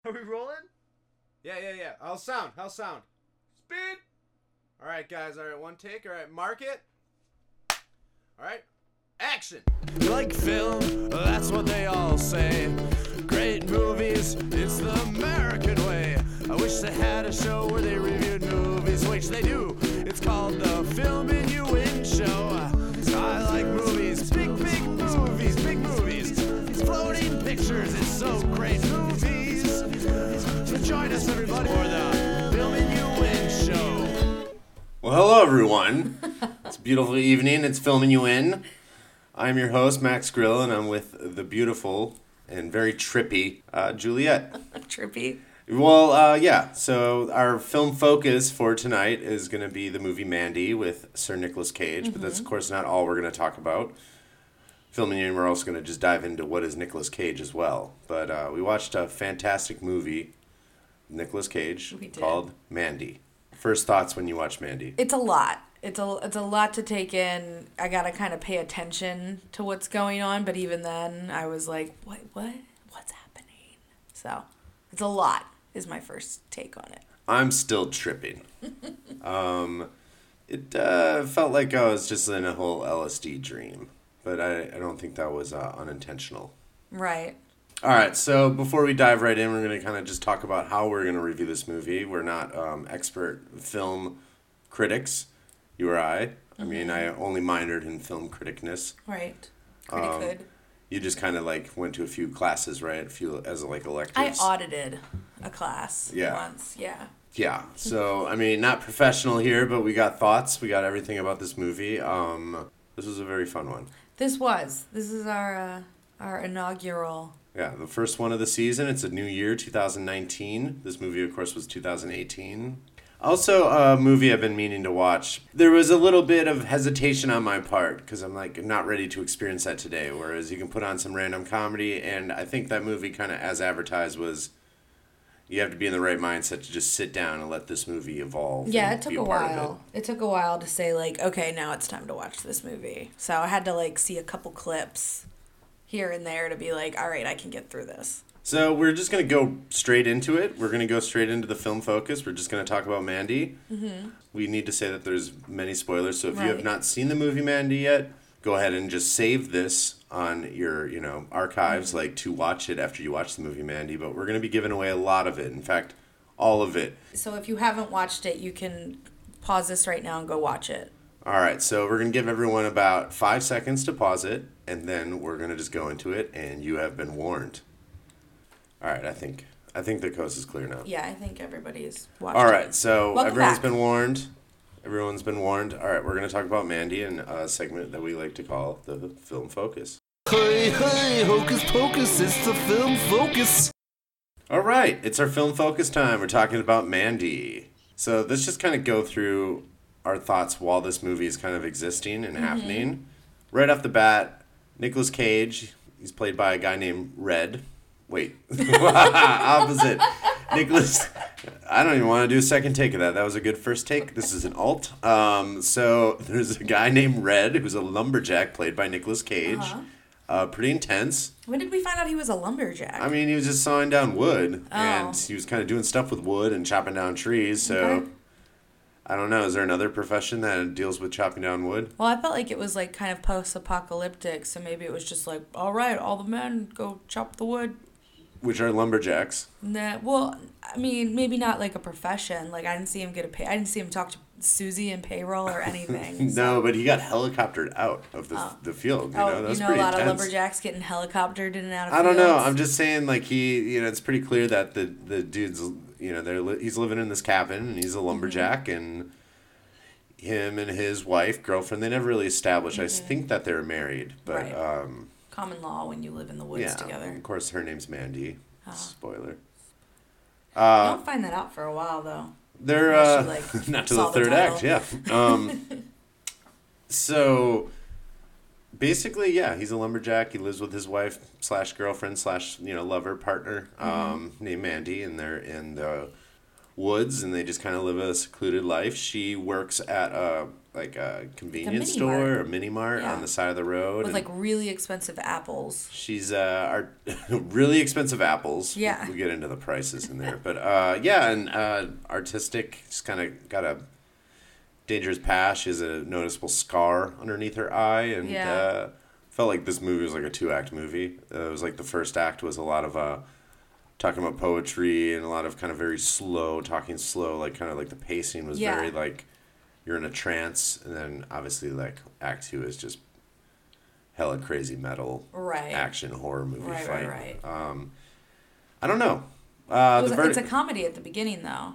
Are we rolling? Yeah, yeah, yeah. How's sound? How's sound? Speed. All right, guys. All right, one take. All right, mark it. All right, action. like film, that's what they all say. Great movies, it's the American way. I wish they had a show where they reviewed movies, which they do. It's called the Film and You Win Show. I like movies, big, big movies, big movies. It's floating pictures, it's so great movies. So join us, everybody, for the Film and You Win Show. Well, hello, everyone. it's a beautiful evening. It's filming you in. I'm your host, Max Grill, and I'm with the beautiful and very trippy uh, Juliet. Trippy. Well, uh, yeah. So our film focus for tonight is going to be the movie Mandy with Sir Nicolas Cage, but that's of course not all we're going to talk about. Filming you in, we're also going to just dive into what is Nicolas Cage as well. But uh, we watched a fantastic movie, Nicolas Cage, called Mandy. First thoughts when you watch Mandy? It's a lot. It's a it's a lot to take in. I gotta kind of pay attention to what's going on. But even then, I was like, what what what's happening? So it's a lot. Is my first take on it. I'm still tripping. um, it uh, felt like I was just in a whole LSD dream, but I, I don't think that was uh, unintentional. Right. All right, so before we dive right in, we're going to kind of just talk about how we're going to review this movie. We're not um, expert film critics, you or I. I mean, I only minored in film criticness. Right. Pretty Um, good. You just kind of like went to a few classes, right? A few as like electives. I audited a class Yeah. once. Yeah. Yeah. So I mean, not professional here, but we got thoughts. We got everything about this movie. Um, this was a very fun one. This was. This is our uh, our inaugural. Yeah, the first one of the season. It's a new year, 2019. This movie, of course, was 2018. Also, a movie I've been meaning to watch. There was a little bit of hesitation on my part because I'm like not ready to experience that today. Whereas you can put on some random comedy, and I think that movie, kind of as advertised, was you have to be in the right mindset to just sit down and let this movie evolve. Yeah, it took a part of it. while. It. took a while to say like, okay, now it's time to watch this movie. So I had to like see a couple clips here and there to be like, all right, I can get through this. So we're just gonna go straight into it. We're gonna go straight into the film focus. We're just gonna talk about Mandy. Mm-hmm. We need to say that there's many spoilers. So if you have not seen the movie Mandy yet, go ahead and just save this on your you know archives, like to watch it after you watch the movie Mandy. But we're gonna be giving away a lot of it. In fact, all of it. So if you haven't watched it, you can pause this right now and go watch it. All right. So we're gonna give everyone about five seconds to pause it, and then we're gonna just go into it. And you have been warned. All right. I think I think the coast is clear now. Yeah, I think everybody's watched All it. right, so Welcome everyone's back. been warned. Everyone's been warned. All right, we're going to talk about Mandy in a segment that we like to call the film focus. Hey, hey, hocus pocus, it's the film focus. All right, it's our film focus time. We're talking about Mandy. So let's just kind of go through our thoughts while this movie is kind of existing Mm-hmm. and happening. Right off the bat, Nicolas Cage, he's played by a guy named Red. Wait, opposite. Nicolas, I don't even want to do a second take of that. That was a good first take. This is an alt. Um, so there's a guy named Red who's a lumberjack played by Nicolas Cage. Uh-huh. Uh, pretty intense. When did we find out he was a lumberjack? I mean, he was just sawing down wood, and Oh. he was kind of doing stuff with wood and chopping down trees. So, Okay. I don't know. Is there another profession that deals with chopping down wood? well, I felt like it was like kind of post-apocalyptic, so maybe it was just like, all right, all the men go chop the wood. Which are lumberjacks. Nah, well, I mean, maybe not like a profession. Like I didn't see him get a pay. I didn't see him talk to Susie in payroll or anything. so- No, but he got helicoptered out of the, oh. the field. You oh, know, that's you know a lot intense. of lumberjacks getting helicoptered in and out of. I don't know. I'm just saying, like he, you know, it's pretty clear that the the dude's, you know, they're li- he's living in this cabin and he's a lumberjack and him and his wife, girlfriend, they never really established. I think that they're married, but Right. um, common law when you live in the woods yeah. together. Of course, her name's Mandy. Oh. Spoiler. I Uh, don't find that out for a while though. they're uh, like, not to the saw the third act, yeah. Um, so basically, yeah, he's a lumberjack. He lives with his wife slash girlfriend slash you know lover partner Mm-hmm. um, named Mandy, and they're in the woods and they just kind of live a secluded life. She works at a like a convenience mini store mart. or a mini mart Yeah. on the side of the road. With like really expensive apples. she's uh art- really expensive apples. Yeah. We'll get into the prices in there. But uh yeah, and uh artistic, just kind of got a dangerous past. She has a noticeable scar underneath her eye and Yeah. uh felt like this movie was like a two act movie. Uh, it was like the first act was a lot of uh talking about poetry and a lot of kind of very slow talking slow like kind of like the pacing was Yeah. very like you're in a trance and then obviously like act two is just hella crazy metal Right. action horror movie Right, fight right, right. um i don't know uh It was- the verdict it's a comedy at the beginning, though.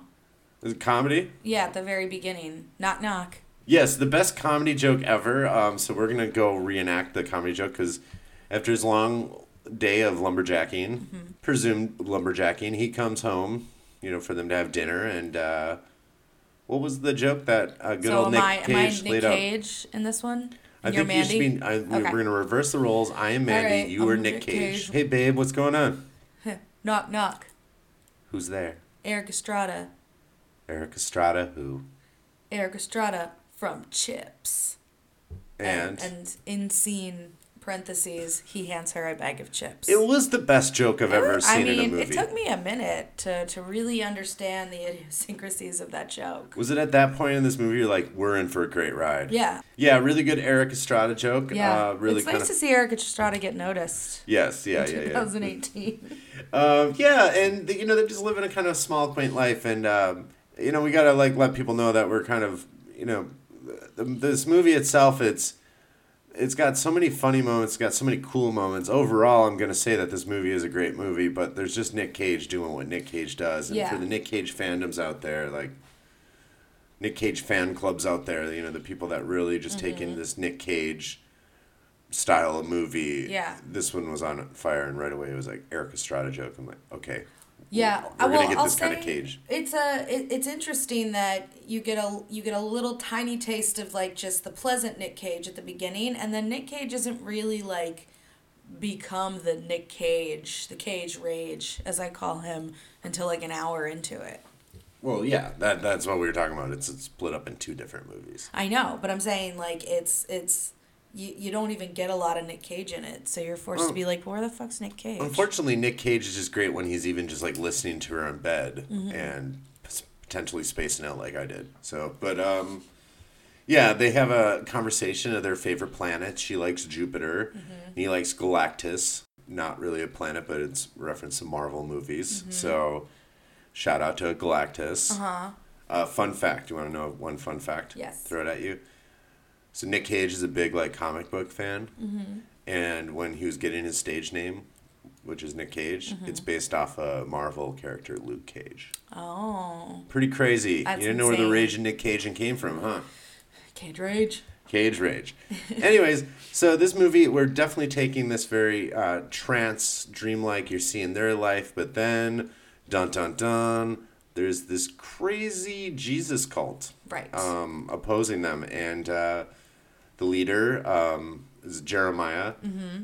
Is it comedy Yeah, at the very beginning. Knock knock. yes the best comedy joke ever um so we're gonna go reenact the comedy joke because after his long day of lumberjacking Mm-hmm. presumed lumberjacking he comes home you know for them to have dinner and uh what was the joke that uh, good so old am Nick I am I Cage Nick laid out? In this one? I you're think you should be. I, Okay. We're gonna reverse the roles. I am Mandy. Alright, you are I'm Nick Nick Cage. Cage. Hey, babe, what's going on? knock knock. Who's there? Erik Estrada. Erik Estrada. Who? Erik Estrada from CHiPs. And, and in scene parentheses, he hands her a bag of chips. it was the best joke I've ever I seen mean, in a movie. it took me a minute to, to really understand the idiosyncrasies of that joke. was it at that point in this movie you're like, we're in for a great ride? Yeah. Yeah, really good Erik Estrada joke. Yeah. Uh, really it's nice of. to see Erik Estrada get noticed. Yes, yeah, in yeah, yeah. 2018. Um, yeah, and you know they're just living a kind of small, quaint life, and um, you know we gotta like let people know that we're kind of you know this movie itself. It's it's got so many funny moments, it's got so many cool moments. Overall, I'm gonna say that this movie is a great movie, but there's just Nick Cage doing what Nick Cage does, and Yeah. for the Nick Cage fandoms out there, like. Nick Cage fan clubs out there, you know, the people that really just take Mm-hmm. in this Nick Cage style of movie. Yeah. This one was on fire, and right away it was like Erik Estrada joke. I'm like, okay. Yeah, We're uh, gonna get I'll this kind of cage. It's a it, it's interesting that you get a you get a little tiny taste of like just the pleasant Nick Cage at the beginning, and then Nick Cage isn't really like become the Nick Cage, the Cage Rage, as I call him, until like an hour into it. Well, yeah, that that's what we were talking about. It's, it's split up in two different movies. I know, but I'm saying like it's it's you, you don't even get a lot of Nick Cage in it, so you're forced Well, to be like, where the fuck's Nick Cage? Unfortunately, Nick Cage is just great when he's even just like listening to her in bed Mm-hmm. and potentially spacing out like I did. So, but um, yeah, they have a conversation of their favorite planets. She likes Jupiter. Mm-hmm. He likes Galactus. Not really a planet, but it's reference to Marvel movies. So, shout out to Galactus. Mm-hmm. Uh-huh. Uh, fun fact. You want to know one fun fact? Yes. Throw it at you. So Nick Cage is a big like comic book fan, Mm-hmm. and when he was getting his stage name, which is Nick Cage, Mm-hmm. it's based off a Marvel character Luke Cage. Oh, Pretty crazy. That's you didn't know where the rage in Nick Cage and came from, huh? Cage Rage. Cage Rage. Anyways, so this movie, we're definitely taking this very uh, trance, dreamlike. You're seeing their life, but then, dun dun dun, there's this crazy Jesus cult Right. um, opposing them, and uh, the leader um, is Jeremiah. Mm-hmm.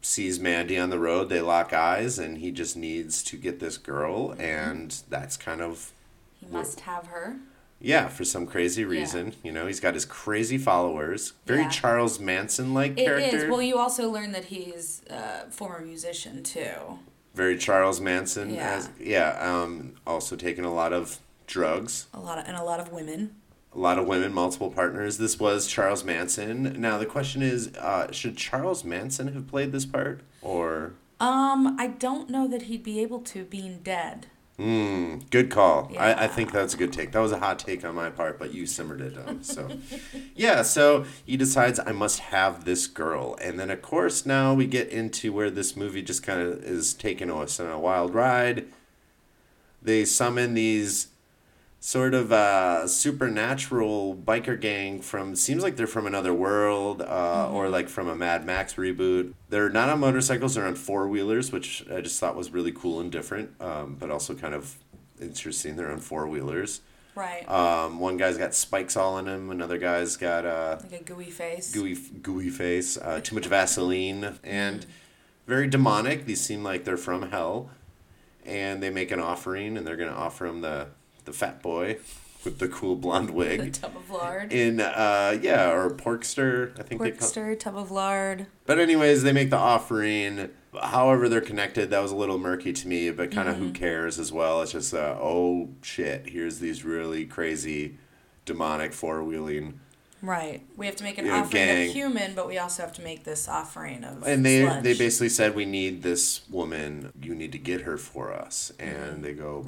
Sees Mandy on the road, they lock eyes, and he just needs to get this girl, Mm-hmm. and that's kind of he must have her. yeah, for some crazy reason. You know, he's got his crazy followers. Very Yeah. Charles Manson like It is. character. Well, you also learn that he's a former musician too. Very Charles Manson. Yeah. As, yeah. Um, also taking a lot of drugs. A lot of and a lot of women. A lot of women, multiple partners. This was Charles Manson. Now the question is, uh, should Charles Manson have played this part, or? Um, I don't know that he'd be able to, being dead. Hmm. Good call. Yeah. I, I think that's a good take. That was a hot take on my part, but you simmered it down. So, yeah. So he decides I must have this girl, and then of course now we get into where this movie just kind of is taking us on a wild ride. They summon these sort of uh, supernatural biker gang from seems like they're from another world uh, or like from a Mad Max reboot. They're not on motorcycles; they're on four wheelers, which I just thought was really cool and different, um, but also kind of interesting. They're on four wheelers. Right. Um, one guy's got spikes all in him. Another guy's got uh, like a gooey face. gooey gooey face, uh, too much Vaseline, and very demonic. These seem like they're from hell, and they make an offering, and they're gonna offer him the the fat boy with the cool blonde The wig. tub of lard. In uh yeah, or porkster, I think they call. Porkster, tub of lard. But anyways, they make the offering. However, they're connected. That was a little murky to me, but kind of who cares as well. It's just uh, oh shit, here's these really crazy, demonic four wheeling, Right. We have to make an Yeah, offering gang. of human, but we also have to make this offering of and they sludge. they basically said we need this woman. You need to get her for us, and they go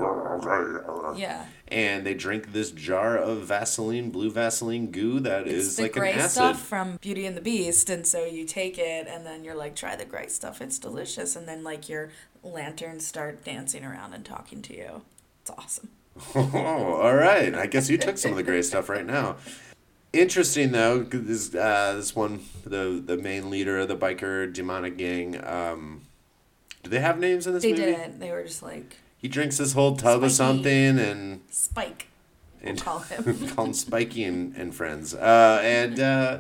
Yeah. and they drink this jar of Vaseline, blue Vaseline goo that is It's the like an gray acid. stuff from Beauty and the Beast, and so you take it, and then you're like, try the gray stuff. It's delicious, and then like your lanterns start dancing around and talking to you. It's awesome. Oh, all right. I guess you took some of the gray stuff right now. Interesting though, this uh, this one, the the main leader of the biker demonic gang. Um, do they have names in this They movie? didn't. They were just like He drinks this whole tub of something and Spike. We'll and call him. call him Spiky and, and friends. Uh, and uh,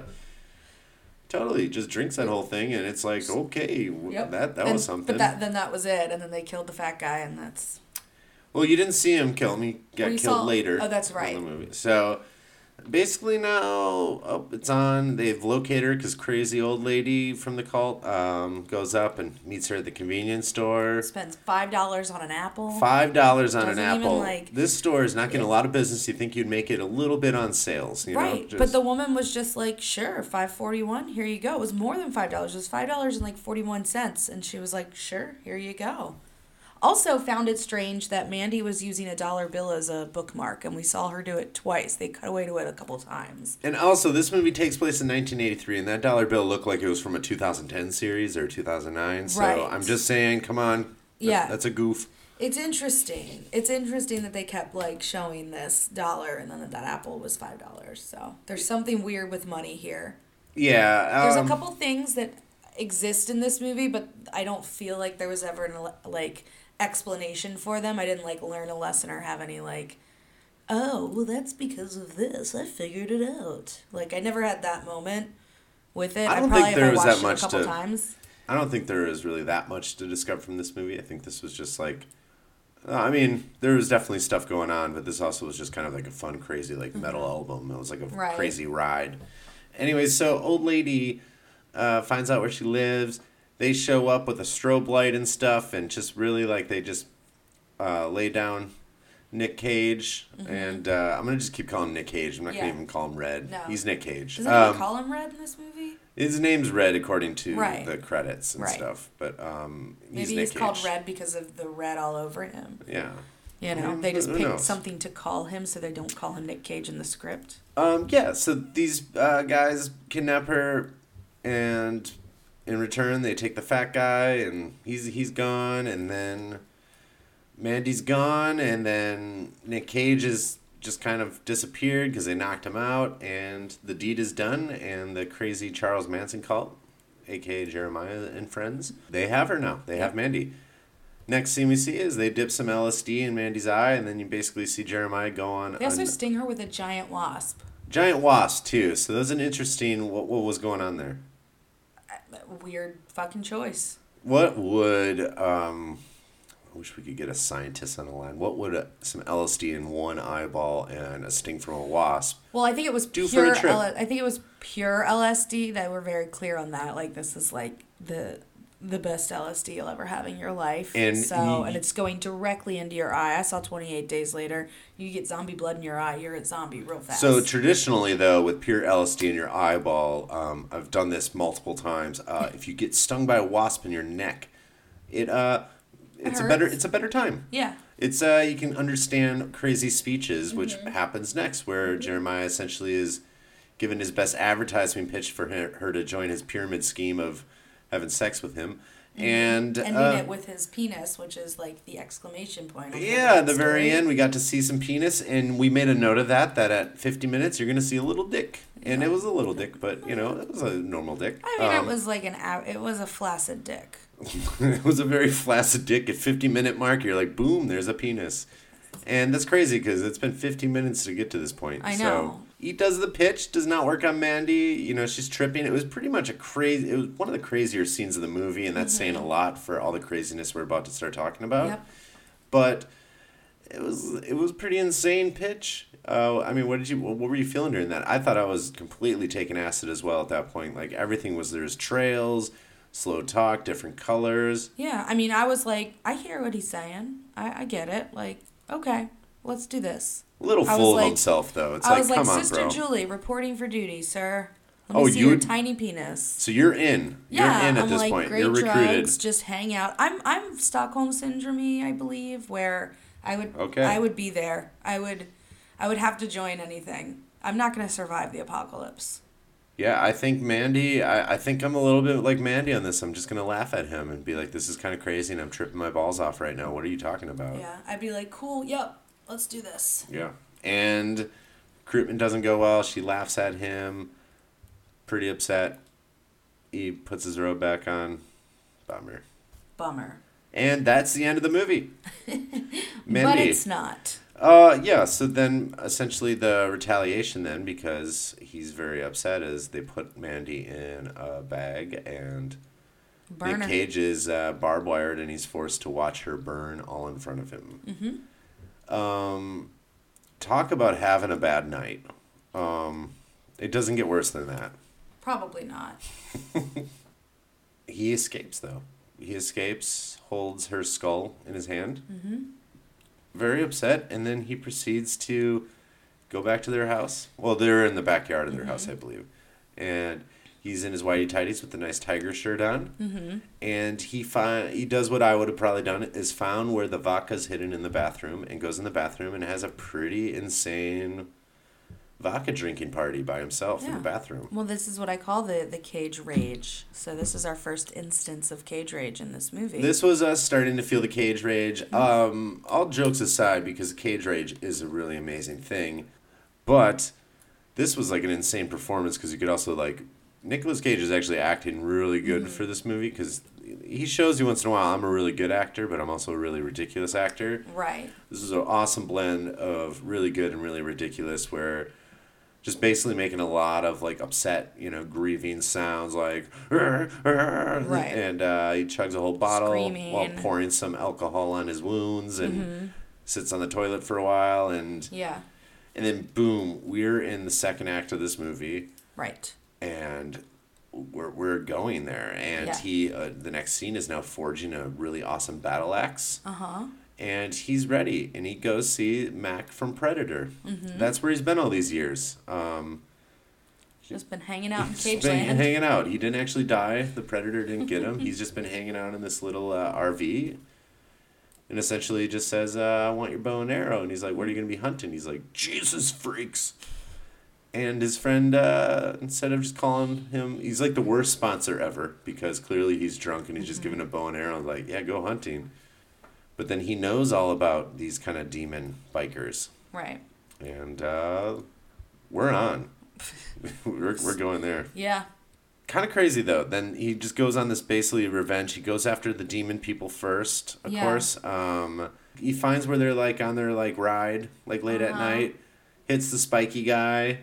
totally just drinks that whole thing, and it's like okay, Yep. that that And- was something. But that then that was it, and then they killed the fat guy, and that's Well, you didn't see him kill him. He got killed saw- later. oh, that's right. In the movie. So basically now, oh, it's on. They've located her because crazy old lady from the cult um, goes up and meets her at the convenience store. spends five dollars on an apple. Five dollars on an Doesn't even, apple. like- this store is not getting a lot of business. You think you'd make it a little bit on sales, you know? right, Just- but the woman was just like, "Sure, five forty one. Here you go." It was more than five dollars. It was five dollars and like forty one cents, and she was like, "Sure, here you go." Also, found it strange that Mandy was using a dollar bill as a bookmark, and we saw her do it twice. They cut away to it a couple times. And also, this movie takes place in 1983, and that dollar bill looked like it was from a 2010 series or 2009. So Right. I'm just saying, come on. Yeah. That's a goof. It's interesting. It's interesting that they kept like showing this dollar, and then that, that apple was five dollars. So there's something weird with money here. Yeah. There's um, a couple things that exist in this movie, but I don't feel like there was ever an like explanation for them. I didn't like learn a lesson or have any like, oh, well that's because of this. I figured it out. Like I never had that moment with it. I don't probably think there I was that much to- times. I don't think there is really that much to discover from this movie. I think this was just like, I mean, there was definitely stuff going on, but this also was just kind of like a fun, crazy like metal album. It was like a Mm-hmm. Right. crazy ride. Anyways, so old lady uh, finds out where she lives. They show up with a strobe light and stuff, and just really like they just uh, lay down Nick Cage, and uh, I'm gonna just keep calling him Nick Cage. I'm not Mm-hmm. Yeah. gonna even call him Red. No. He's Nick Cage. Does anyone Um, call him Red in this movie? his name's Red according to Right. the credits and Right. stuff, but um, he's Maybe Nick he's called Red because of the red all over him. Yeah. You know, Mm, they just picked something to call him so they don't call him Nick Cage in the script. Um, yeah. So these uh, guys kidnap her, and in return they take the fat guy, and he's he's gone, and then Mandy's gone, and then Nick Cage is just kind of disappeared because they knocked him out, and the deed is done, and the crazy Charles Manson cult, aka Jeremiah and friends, they have her now. They have Mandy. Next scene we see is they dip some LSD in Mandy's eye, and then you basically see Jeremiah go on. They also an- sting her with a giant wasp. Giant wasp too. So that was an interesting. What what was going on there? Weird fucking choice. What would um? I wish we could get a scientist on the line. What would a, some LSD in one eyeball and a sting from a wasp? Well, I think it was Do for a pure. trip. L- I think it was pure LSD. That were very clear on that. Like this is like the the best LSD you'll ever have in your life. And so, y- and it's going directly into your eye. I saw Twenty Eight Days Later. You get zombie blood in your eye. You're a zombie real fast. So traditionally, though, with pure LSD in your eyeball, um, I've done this multiple times. Uh, if you get stung by a wasp in your neck, it uh, it's a better it's a better time. yeah. It's uh you can understand crazy speeches, which Mm-hmm. happens next, where Jeremiah essentially is given his best advertising pitch for her, her to join his pyramid scheme of having sex with him, and Ending uh, it with his penis, which is like the exclamation point. yeah, at the story. very end, we got to see some penis, and we made a note of that. That at fifty minutes, you're gonna see a little dick, and it was a little dick, but you know, it was a normal dick. I mean, Um, it was like an. It was a flaccid dick. it was a very flaccid dick at 50 minute mark you're like boom there's a penis and that's crazy because it's been 50 minutes to get to this point I so know. He does the pitch does not work on mandy you know she's tripping it was pretty much a crazy it was one of the crazier scenes of the movie and that's saying a lot for all the craziness we're about to start talking about Yep. but it was it was pretty insane pitch. Uh, I mean, what did you what were you feeling during that? I thought I was completely taking acid as well at that point. Like everything was there's trails, slow talk, different colors. Yeah, I mean, I was like, I hear what he's saying. I, I get it. Like, okay, let's do this. A little I full of like- himself though. It's I like, was like, on, Sister bro. Julie, reporting for duty, sir. Let oh, me Oh, see you your tiny penis. So you're in. Yeah, you're in at I'm this like point. great You're recruited. drugs, just hang out. I'm I'm Stockholm syndrome, I believe, where I would Okay. I would be there. I would I would have to join anything. I'm not gonna survive the apocalypse. Yeah, I think Mandy. I, I think I'm a little bit like Mandy on this. I'm just gonna laugh at him and be like, "This is kind of crazy," and I'm tripping my balls off right now. What are you talking about? Yeah, I'd be like, cool, yep, let's do this. Yeah. And recruitment doesn't go well. She laughs at him. Pretty upset. He puts his robe back on. Bummer. Bummer. And that's the end of the movie. But it's not. Uh, yeah. So then, essentially, the retaliation then, because he's very upset, is they put Mandy in a bag, and Burner. Nick Cage is uh, barbed wired, and he's forced to watch her burn all in front of him. Mm-hmm. Um, talk about having a bad night. Um, it doesn't get worse than that. Probably not. He escapes though. He escapes, holds her skull in his hand. Mm-hmm. Very upset, and then he proceeds to go back to their house. Well, they're in the backyard of their house, I believe, and he's in his whitey tighties with a nice tiger shirt on. Mm-hmm. And he find he does what I would have probably done is found where the vodka's hidden in the bathroom, and goes in the bathroom and has a pretty insane vodka drinking party by himself in the bathroom. Well, this is what I call the the cage rage. So this is our first instance of cage rage in this movie. This was us starting to feel the cage rage. Um, all jokes aside, because cage rage is a really amazing thing, but this was like an insane performance because you could also like Nicolas Cage is actually acting really good for this movie because he shows you once in a while I'm a really good actor, but I'm also a really ridiculous actor. right. This is an awesome blend of really good and really ridiculous where just basically making a lot of like upset, you know, grieving sounds like Right. and uh, he chugs a whole bottle while pouring some alcohol on his wounds and sits on the toilet for a while and Yeah. and then boom, we're in the second act of this movie Right. And we're, we're going there. And Yeah. he uh, the next scene is now forging a really awesome battle axe. Uh huh. and he's ready and he goes see mac from predator. Mm-hmm. that's where he's been all these years. Um, Just been hanging out in cage been land. hanging out. He didn't actually die. The predator didn't get him. He's just been hanging out in this little uh, rv and essentially just says uh, i want your bow and arrow. And he's like what are you going to be hunting? He's like jesus freaks and his friend uh, instead of just calling him he's like the worst sponsor ever because clearly he's drunk and he's just giving a bow and arrow like yeah go hunting but then he knows all about these kind of demon bikers Right. and uh, we're on we're, we're going there Yeah. kind of crazy though then he just goes on this basically revenge he goes after the demon people first of Yeah. course um, he finds where they're like on their like ride like late at Uh-huh. night hits the spiky guy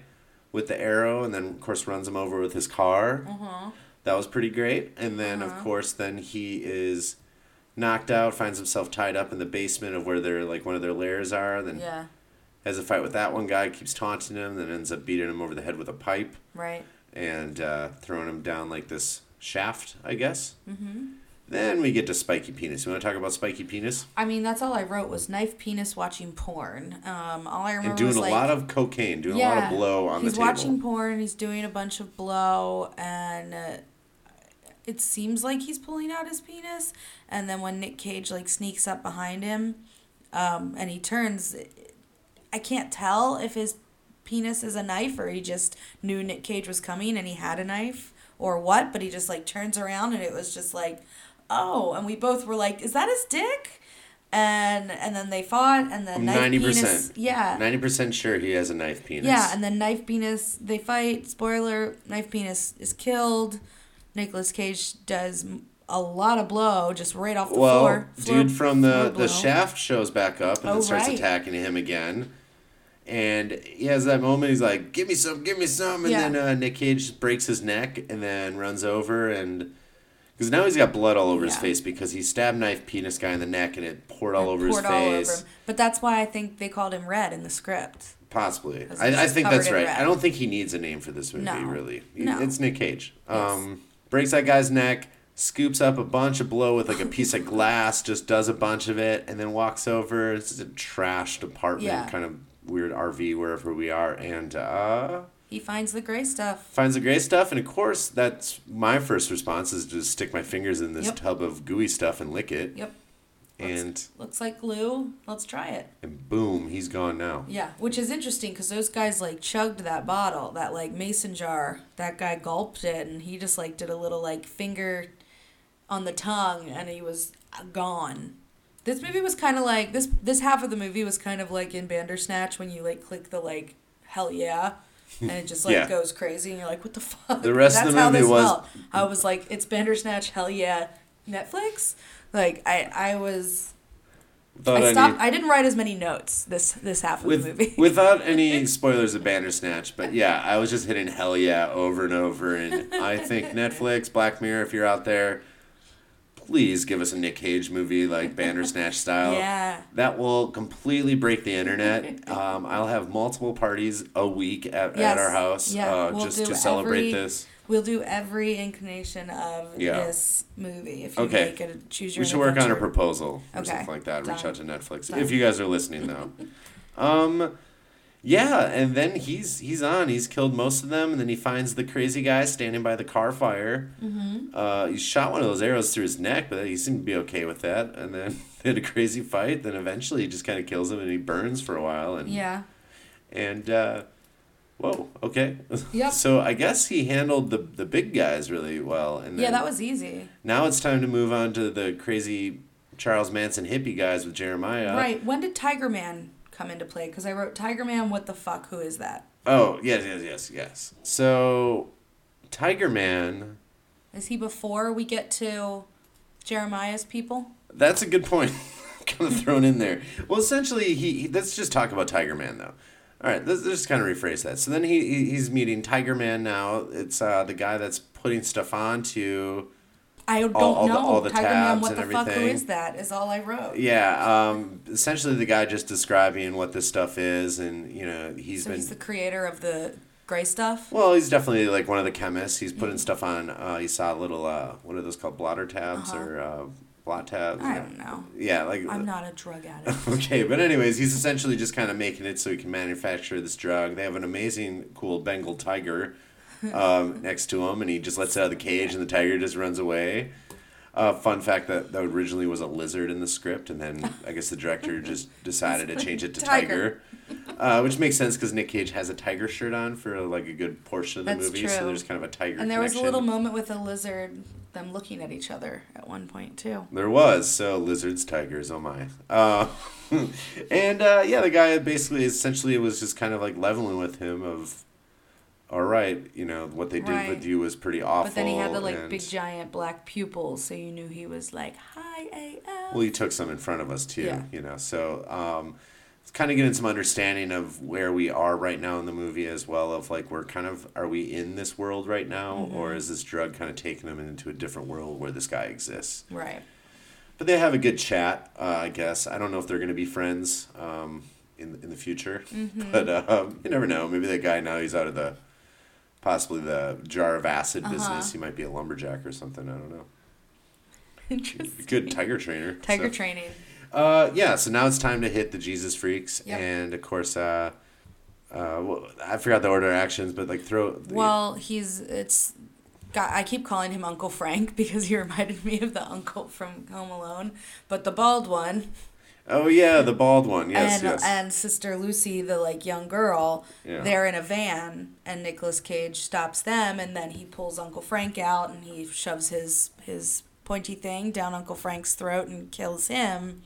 with the arrow and then of course runs him over with his car Uh-huh. that was pretty great and then of Uh-huh. course then he is knocked out finds himself tied up in the basement of where their like one of their lairs are then Yeah. has a fight with that one guy keeps taunting him then ends up beating him over the head with a pipe Right. and uh, throwing him down like this shaft, I guess. Mm-hmm. Then we get to Spiky Penis. You want to talk about Spiky Penis? I mean, that's all I wrote was knife penis watching porn. Um, all I remember And doing was a like, lot of cocaine, doing a lot of blow on the table. He's watching porn. He's doing a bunch of blow, and uh, it seems like he's pulling out his penis. And then when Nick Cage like sneaks up behind him, um, and he turns, I can't tell if his penis is a knife or he just knew Nick Cage was coming and he had a knife or what. But he just like turns around and it was just like, oh, and we both were like, is that his dick? And and then they fought, and then 90%. penis, yeah, 90% sure he has a knife penis. yeah, and then Knife Penis, they fight. Spoiler: Knife Penis is killed. Nicolas Cage does a lot of blow just right off the well, floor. Floor- dude from the, the shaft shows back up and Oh, then starts right. attacking him again. And he has that moment. He's like, "Give me some, give me some," and Yeah. then uh, Nick Cage breaks his neck and then runs over and Because now he's got blood all over his face because he stabbed knife penis guy in the neck and it poured all over his poured all over face. him. But that's why I think they called him Red in the script. Possibly. I, I think that's right. I don't think he needs a name for this movie, No. really. No. It's Nick Cage. Yes. Um, breaks that guy's neck, scoops up a bunch of blow with like a piece of glass, just does a bunch of it, and then walks over. It's a trashed apartment, Yeah. kind of weird RV wherever we are, and uh, He finds the gray stuff. finds the gray stuff. And of course, that's my first response is to stick my fingers in this Yep. tub of gooey stuff and lick it. Yep. And, Looks like glue. Let's try it. and boom, he's gone now. Yeah, which is interesting because those guys like chugged that bottle, that like mason jar. That guy gulped it, and he just like did a little like finger on the tongue, and he was gone. This movie was kind of like this. This half of the movie was kind of like in Bandersnatch when you like click the like hell yeah, and it just like Yeah. goes crazy, and you're like, what the fuck? The rest of That's the how movie this was- felt. I was like, it's Bandersnatch, hell yeah, Netflix. Like I, I was. I stopped. need- I didn't write as many notes this this half of with, the movie. without any spoilers of Bandersnatch, but yeah, I was just hitting hell yeah over and over, and I think Netflix, Black Mirror, if you're out there, please give us a Nick Cage movie like Bandersnatch style. Yeah. That will completely break the internet. Um, I'll have multiple parties a week at, at our house Yeah, uh, we'll just to celebrate every- this. We'll do every inclination of Yeah. this movie. If you Okay. make it, choose your. We should work on a proposal or Okay. something like that. Reach out to Netflix Done. if you guys are listening though. um, yeah, and then he's he's on. He's killed most of them, and then he finds the crazy guy standing by the car fire. Mm-hmm. Uh, he shot one of those arrows through his neck, but he seemed to be okay with that. And then they had a crazy fight. Then eventually he just kind of kills him, and he burns for a while. And Yeah. and uh, whoa, okay. Yep. so I guess he handled the the big guys really well. And Yeah, that was easy. now it's time to move on to the crazy Charles Manson hippie guys with Jeremiah. right. When did Tiger Man come into play? Because I wrote Tiger Man. What the fuck? Who is that? Oh, yes, yes, yes, yes. So, Tiger Man, Is he before we get to Jeremiah's people? that's a good point. kind of thrown in there. Well, essentially, he, he let's just talk about Tiger Man though. All right, let's, let's just kind of rephrase that. So then he, he he's meeting Tiger Man now. It's uh, the guy that's putting stuff on to I don't All- all the- know. all the Tiger Man. What and the fuck? who is that? Is all I wrote. yeah. Um, essentially, the guy just describing what this stuff is, and you know he's so been he's the creator of the gray stuff. Well, he's definitely like one of the chemists. He's putting stuff on. Uh, you saw little uh, what are those called? Blotter tabs Uh-huh. or uh, blot tabs? I don't know. Yeah, like I'm not a drug addict. okay, but anyways, he's essentially just kind of making it so he can manufacture this drug. They have an amazing, cool Bengal tiger um, next to him, and he just lets it out of the cage, and the tiger just runs away. Uh, fun fact that that originally was a lizard in the script, and then I guess the director just decided to change it to Tiger. tiger, uh, which makes sense because Nick Cage has a tiger shirt on for like a good portion of the That's movie, so there's kind of a tiger. And there was a little moment with a lizard, them looking at each other at one point too. There was so lizards, tigers. Oh my! Uh, and uh, yeah, the guy basically, essentially, was just kind of like leveling with him of, all right, you know what they did Right. with you was pretty awful. But then he had the like and- big giant black pupils, so you knew he was like hi AF. Well, he took some in front of us too. Yeah. You know, so um, it's kind of getting some understanding of where we are right now in the movie as well. Of like, we're kind of are we in this world right now, or Mm-hmm. is this drug kind of taking them into a different world where this guy exists? Right. But they have a good chat, uh, I guess. I don't know if they're going to be friends um, in in the future, Mm-hmm. but uh, you never know. Maybe that guy now he's out of the possibly the jar of acid Uh-huh. business. He might be a lumberjack or something. I don't know. Interesting. Good tiger trainer. Tiger so. training. Uh, yeah. So now it's time to hit the Jesus freaks, Yep. and of course, uh, uh, well, I forgot the order of actions, but like throw. Well, he's it's. Got, I keep calling him Uncle Frank because he reminded me of the uncle from Home Alone, but the bald one. Oh yeah, the bald one. Yes, and yes. and Sister Lucy, the like young girl, Yeah. they're in a van, and Nicolas Cage stops them, and then he pulls Uncle Frank out, and he shoves his his pointy thing down Uncle Frank's throat and kills him.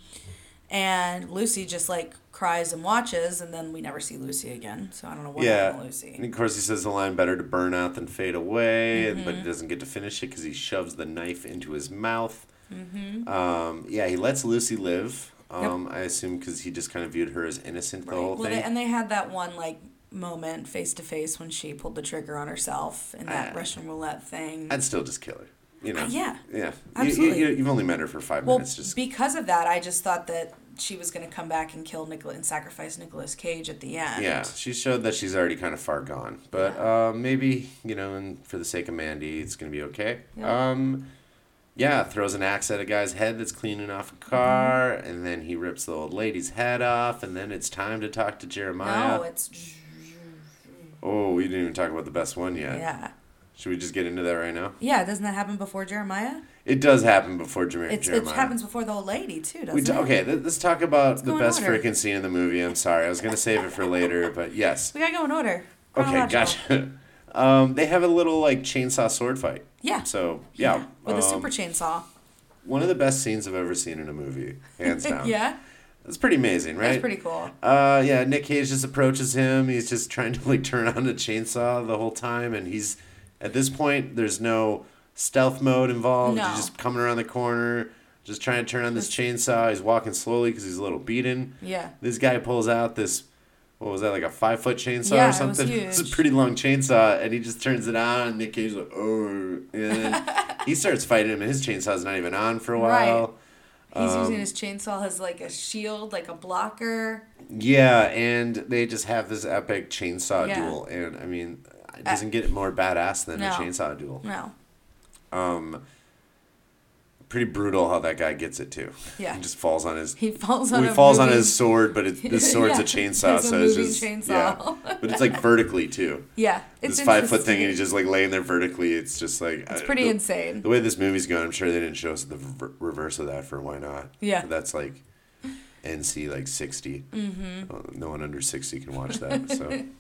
And Lucy just like cries and watches, and then we never see Lucy again. So I don't know what yeah, happened to Lucy. and of course he says the line "better to burn out than fade away," and but Mm-hmm. he doesn't get to finish it because he shoves the knife into his mouth. Mm-hmm. Um, yeah, he lets Lucy live. Um, I assume because he just kind of viewed her as innocent the Right. whole Well, thing. they, and they had that one like moment face to face when she pulled the trigger on herself in that Ah. Russian roulette thing. I'd still just kill her. you know. Uh, yeah. Yeah. Absolutely. You, you, you've only met her for five Well, minutes. Just because of that, I just thought that she was going to come back and kill Nicola and sacrifice Nicolas Cage at the end. Yeah, she showed that she's already kind of far gone. But uh, maybe, you know, and for the sake of Mandy, it's going to be okay. Yeah. Um, yeah, throws an axe at a guy's head that's cleaning off a car, Mm-hmm. and then he rips the old lady's head off, and then it's time to talk to Jeremiah. No, it's Oh, we didn't even talk about the best one yet. yeah, Should we just get into that right now? yeah. Doesn't that happen before Jeremiah? It does happen before Jer- It's, it Jeremiah. happens before the old lady too, doesn't We t- it? okay, th- let's talk about the go in best freaking scene in the movie. I'm sorry, I was gonna save it for later, but yes. We gotta go in order. Okay, gotcha. Um, they have a little like chainsaw sword fight. Yeah. So yeah, With a um, super chainsaw. one of the best scenes I've ever seen in a movie, hands down. yeah, it's pretty amazing, right? that's pretty cool. Uh, yeah, Nick Cage just approaches him. He's just trying to like turn on the chainsaw the whole time, and he's at this point there's no stealth mode involved. No. He's just coming around the corner, just trying to turn on this chainsaw. He's walking slowly because he's a little beaten. Yeah. This guy pulls out this. What was that like a five foot chainsaw Yeah, or it was something? It's a pretty long chainsaw, and he just turns it on. And Nick Cage's like, oh, and then he starts fighting him, and his chainsaw's not even on for a while. He's Um, using his chainsaw as like a shield, like a blocker. Yeah, and they just have this epic chainsaw Yeah. duel, and I mean, it doesn't get more badass than a chainsaw duel. No. Um, pretty brutal how that guy gets it too. Yeah. he just falls on his. He falls on he falls on his sword, but it, this sword's Yeah, a chainsaw, it's a so it's just chainsaw. yeah. But it's like vertically too. Yeah. It's this five foot thing, and he's just like laying there vertically. It's just like It's I- pretty the, insane. The way this movie's going, I'm sure they didn't show us the ver- reverse of that for why not. Yeah. that's like NC like 60. Mm-hmm. Uh, no one under 60 can watch that.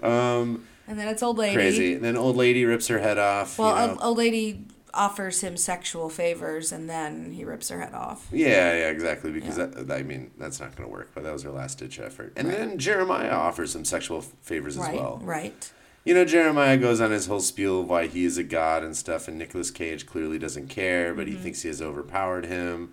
So, um, And then it's old lady. crazy. And then old lady rips her head off. Well, you know. old, old lady offers him sexual favors, and then he rips her head off. yeah, yeah, exactly. Because Yeah. that, I mean, that's not going to work. But that was her last ditch effort. And Right. then Jeremiah offers some sexual favors right. as well. Right. You know, Jeremiah goes on his whole spiel of why he is a god and stuff, and Nicolas Cage clearly doesn't care, but Mm-hmm. he thinks he has overpowered him.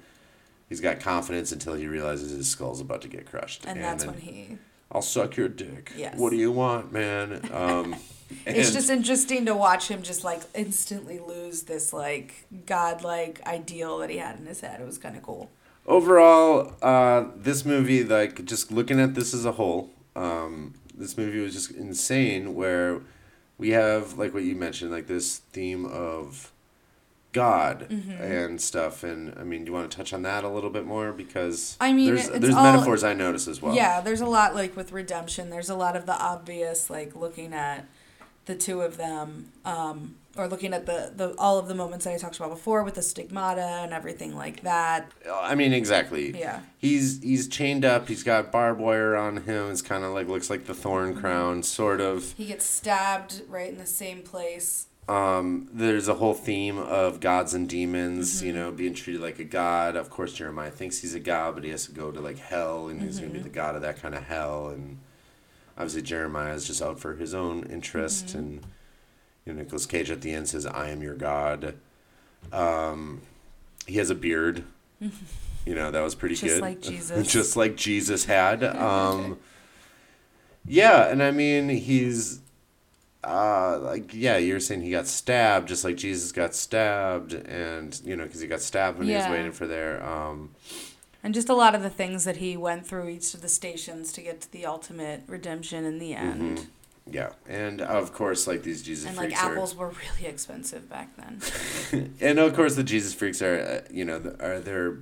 He's got confidence until he realizes his skull's about to get crushed. And, that's then, when he. I'll suck your dick. Yes. What do you want, man? Um, It's just interesting to watch him just like instantly lose this like godlike ideal that he had in his head. It was kind of cool. overall, uh, this movie, like just looking at this as a whole, um, this movie was just insane. Where we have like what you mentioned, like this theme of God Mm-hmm. and stuff. And I mean, do you want to touch on that a little bit more because I mean, there's there's all- metaphors I notice as well. Yeah, there's a lot like with redemption. There's a lot of the obvious like looking at the two of them, um, or looking at the, the all of the moments that I talked about before with the stigmata and everything like that. I mean, exactly. Yeah. He's he's chained up. He's got barbed wire on him. It's kind of like looks like the thorn Mm-hmm. crown, sort of. He gets stabbed right in the same place. um, there's a whole theme of gods and demons, Mm-hmm. you know, being treated like a god. Of course, Jeremiah thinks he's a god, but he has to go to like hell, and he's Mm-hmm. gonna be the god of that kind of hell. And obviously, Jeremiah is just out for his own interest. Mm-hmm. And you know, Nicolas Cage at the end says, "I am your god." Um, he has a beard. You know, that was pretty Just good. like Jesus. just like Jesus had. Um, yeah, and I mean, he's uh like yeah you're saying he got stabbed just like jesus got stabbed and you know because he got stabbed when he was waiting for their um And just a lot of the things that he went through each of the stations to get to the ultimate redemption in the end. yeah and of course like these jesus And like freaks are apples were really expensive back then. and of course the jesus freaks are uh, you know are they're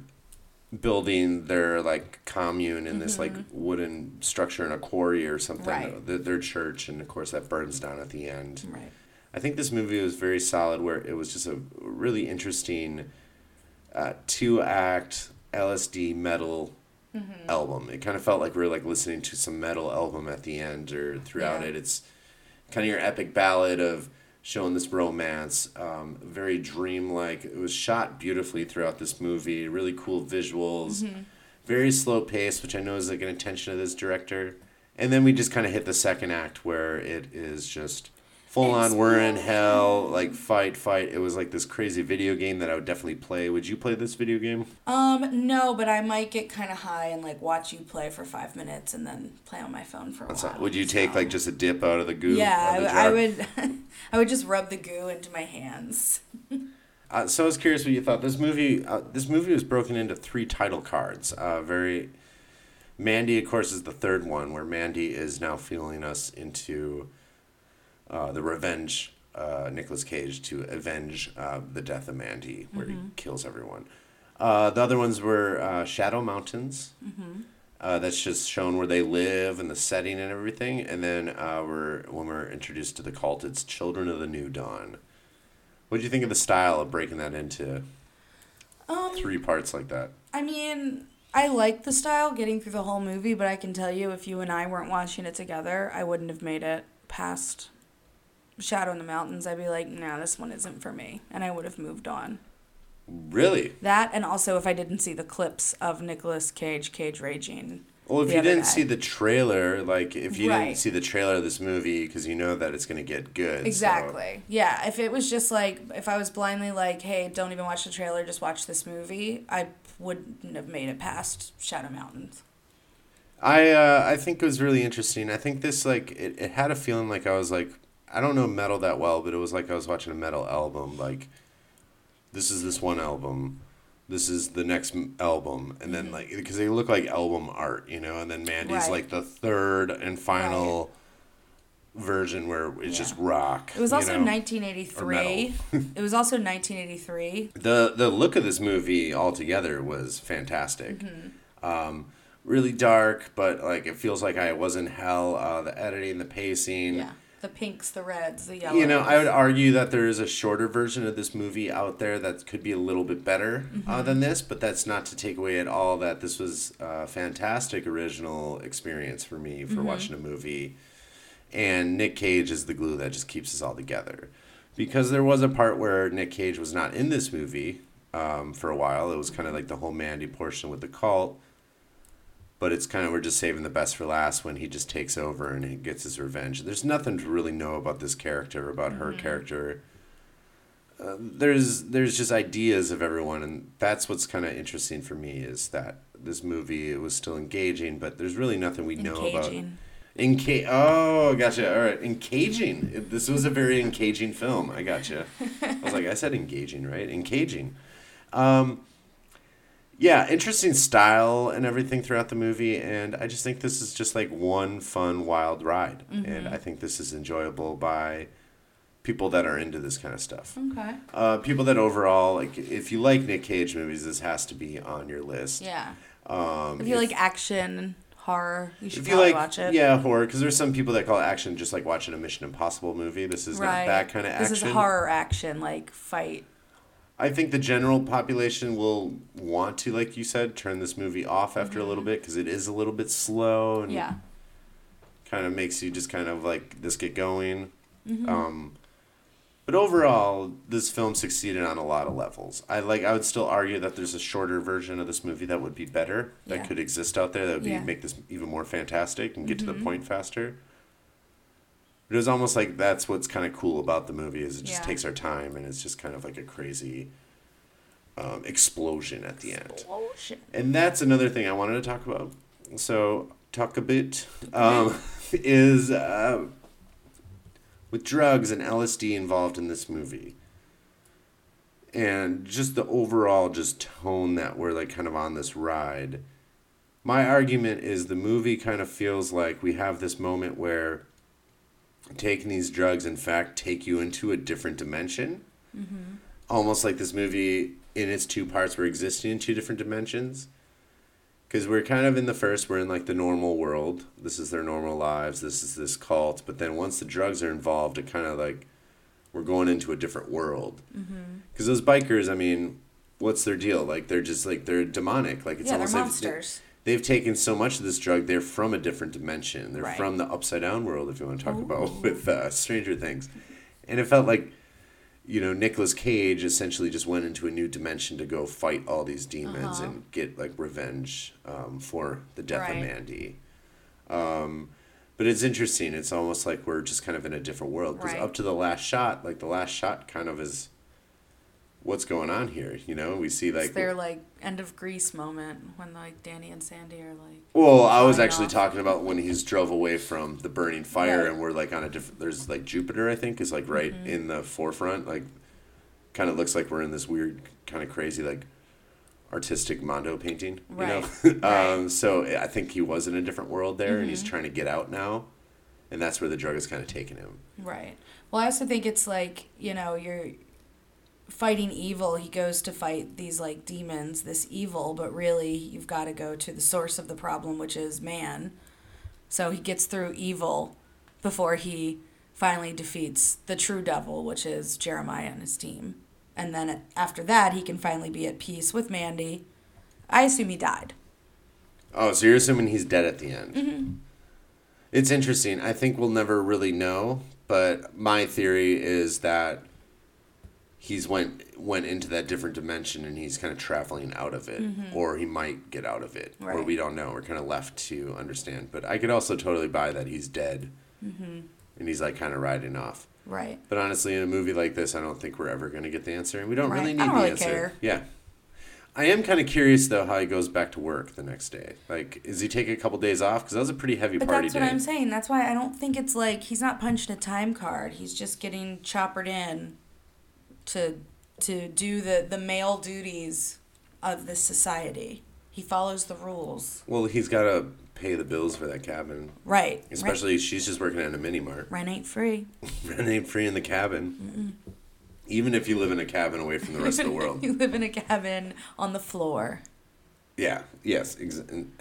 building their like commune in this like wooden structure in a quarry or something Mm-hmm. Right. their, their church and of course that burns down at the end right. I think this movie was very solid, where it was just a really interesting uh, two act LSD metal Mm-hmm. album. It kind of felt like we were like listening to some metal album at the end or throughout Yeah. it. It's kind of your epic ballad of showing this romance, um, very dreamlike. It was shot beautifully throughout this movie. Really cool visuals, Mm-hmm. very slow pace, which I know is like an intention of this director. And then we just kind of hit the second act where it is just full on. We're in hell, like fight, fight. It was like this crazy video game that I would definitely play. Would you play this video game? Um, no, but I might get kind of high and like watch you play for five minutes and then play on my phone for a So, while. would you take so- like just a dip out of the goo? Yeah, the I, I would. I would just rub the goo into my hands. Uh, so I was curious what you thought. This movie, uh, this movie was broken into three title cards. Uh, very, Mandy, of course, is the third one, where Mandy is now feeling us into uh, the revenge. Uh, Nicolas Cage to avenge uh, the death of Mandy, where he kills everyone. Uh, the other ones were uh, Shadow Mountains. Uh, that's just shown where they live and the setting and everything. And then uh, we're when we're introduced to the cult, it's Children of the New Dawn. What do you think of the style of breaking that into Um, three parts like that? I mean, I like the style getting through the whole movie, but I can tell you if you and I weren't watching it together, I wouldn't have made it past Shadow in the Mountains. I'd be like, no, this one isn't for me. And I would have moved on. Really? That, and also if I didn't see the clips of Nicolas Cage, Cage Raging. Well, if you didn't day. see the trailer, like if you Right. didn't see the trailer of this movie, because you know that it's gonna get good. so- Exactly. Yeah. If it was just like, if I was blindly like, hey, don't even watch the trailer, just watch this movie, I wouldn't have made it past Shadow Mountains. I uh, I think it was really interesting. I think this like it, it had a feeling like I was like I don't know metal that well, but it was like I was watching a metal album. Like this is this one album, this is the next album, and then like because they look like album art, you know. And then Mandy's Mm-hmm. Right. like the third and final version where it's just rock. It was also know? 1983. it was also 1983. the the look of this movie altogether was fantastic. Mm-hmm. Um, really dark, but like it feels like I was in hell. Uh, the editing, the pacing. Yeah. The pinks, the reds, the yellows. You know, I would argue that there is a shorter version of this movie out there that could be a little bit better Mm-hmm. uh, than this, but that's not to take away at all that this was a fantastic original experience for me Mm-hmm. for watching a movie. And Nick Cage is the glue that just keeps us all together. Because there was a part where Nick Cage was not in this movie um, for a while. It was kind of like the whole Mandy portion with the cult. But it's kind of, we're just saving the best for last when he just takes over and he gets his revenge. There's nothing to really know about this character, about her character. Uh, there's there's just ideas of everyone, and that's what's kind of interesting for me is that this movie it was still engaging, but there's really nothing we know about. Engaging. Enca- oh, gotcha. All right, engaging. This was a very engaging film. I gotcha. I was like, I said engaging, right? Engaging. Um, yeah, interesting style and everything throughout the movie, and I just think this is just like one fun, wild ride, and I think this is enjoyable by people that are into this kind of stuff. Okay. Uh, people that overall like, if you like Nick Cage movies, this has to be on your list. Yeah. Um, If you like action, horror, you should if you probably like, watch it. yeah, horror, because there's some people that call action just like watching a Mission Impossible movie. This is Right. not that kind of action. This is horror action, like fight. I think the general population will want to, like you said, turn this movie off after a little bit because it is a little bit slow and Mm-hmm. Yeah. kind of makes you just kind of like this get going. Mm-hmm. Um, but overall, this film succeeded on a lot of levels. I like. I would still argue that there's a shorter version of this movie that would be better. That Yeah. could exist out there. That would be, Yeah. Mm-hmm. make this even more fantastic and get to the point faster. But it was almost like that's what's kind of cool about the movie is it just Yeah. takes our time and it's just kind of like a crazy um, explosion at the end. Shit. And that's another thing I wanted to talk about. So, talk a bit um, is uh, with drugs and LSD involved in this movie. And just the overall just tone that we're like kind of on this ride. My argument is the movie kind of feels like we have this moment where taking these drugs in fact take you into a different dimension. Mm-hmm. Almost like this movie in its two parts were existing in two different dimensions. Because we're kind of in the first we're in like the normal world. This is their normal lives. This is this cult. But then once the drugs are involved it kind of like we're going into a different world. Mm-hmm. Because those bikers i mean what's their deal? Like they're just like they're demonic. Like it's Yeah, they're almost like monsters. They've taken so much of this drug they're from a different dimension they're Right. from the upside down world if you want to talk about with uh, stranger things and it felt like you know Nicolas Cage essentially just went into a new dimension to go fight all these demons and get like revenge um, for the death of Uh-huh. Mandy. Um, but it's interesting. It's almost like we're just kind of in a different world because Right. up to the last shot, like the last shot, kind of is what's going on here. You know, we see like it's their like end of Grease moment when like Danny and Sandy are like. Well, I was actually off. talking about when he's drove away from the burning fire, Right. and we're like on a different. There's like Jupiter, I think, is like right Mm-hmm. in the forefront. Like kind of looks like we're in this weird, kind of crazy, like artistic Mondo painting. You Right. know? Right. Mm-hmm. um, so I think he was in a different world there, and he's trying to get out now, and that's where the drug is kind of taking him. Right. Well, I also think it's like, you know, you're fighting evil. He goes to fight these like demons, this evil, but really you've got to go to the source of the problem, which is man. So he gets through evil before he finally defeats the true devil, which is Jeremiah and his team. And then after that, he can finally be at peace with Mandy. I assume he died. Oh, so you're assuming he's dead at the end? Mm-hmm. It's interesting. I think we'll never really know, but my theory is that he's went went into that different dimension and he's kind of traveling out of it, or he might get out of it, or Mm-hmm. We don't know. We're kind of left to understand. But I could also totally buy that he's dead, Mm-hmm. and he's like kind of riding off. Right. But honestly, in a movie like this, I don't think we're ever going to get the answer, and we don't Right. really need don't the really answer. care. Yeah. I am kind of curious though how he goes back to work the next day. Like, is he taking a couple days off? Because that was a pretty heavy But party that's day. what I'm saying. That's why I don't think it's like he's not punching a time card. He's just getting choppered in to to do the the male duties of this society. He follows the rules. Well, he's got to pay the bills for that cabin. Right. Especially she's just working at a mini mart. Rent, rent ain't free. Rent ain't free in the cabin. Even if you live in a cabin away from the rest of the world. you live in a cabin on the floor. Yeah. Yes. Ex- and-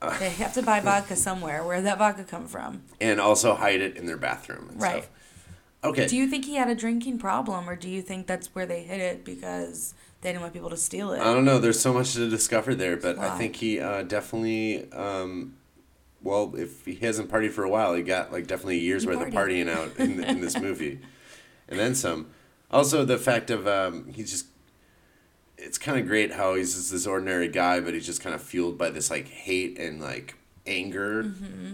uh, They have to buy vodka somewhere. Where did that vodka come from? and also hide it in their bathroom. And Right. Stuff. Okay. Do you think he had a drinking problem, or do you think that's where they hid it because they didn't want people to steal it? I don't know. There's so much to discover there, but I think he uh, definitely. Um, well, if he hasn't partied for a while, he got like definitely a year's He worth of partying out in, in this movie, and then some. Also, the fact of um, he's just. It's kind of great how he's just this ordinary guy, but he's just kind of fueled by this like hate and like anger Mm-hmm.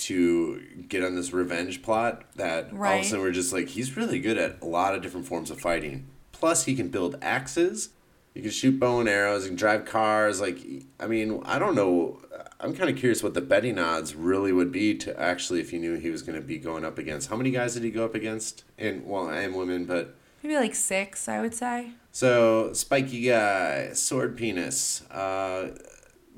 To get on this revenge plot. That all of a sudden we're just like he's really good at a lot of different forms of fighting. Plus, he can build axes. You can shoot bow and arrows. You can drive cars. Like, I mean, I don't know. I'm kind of curious what the betting odds really would be to actually, if you knew he was going to be going up against. How many guys did he go up against? And well, I am women, but Maybe like six, I would say. so spiky guy, sword penis, uh,